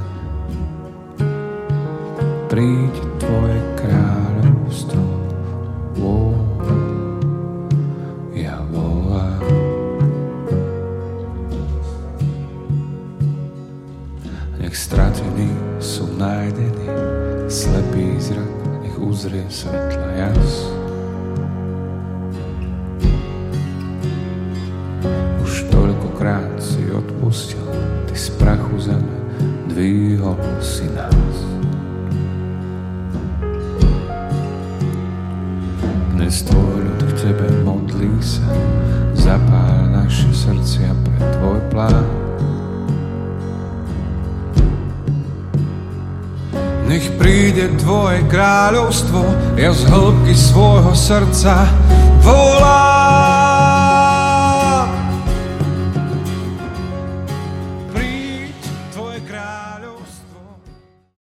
Príď tvoje kráľovstvo. Ó, ja volám. Nech stratení sú nájdení, slepý zrak, nech uzrie svetla jas. Si odpustil, ty z prachu zeme dvíhol si nás. Dnes tvoj ľud k tebe modlí sa, zapál naše srdcia pre tvoj plán. Nech príde tvoje kráľovstvo, ja z hĺbky svojho srdca volám.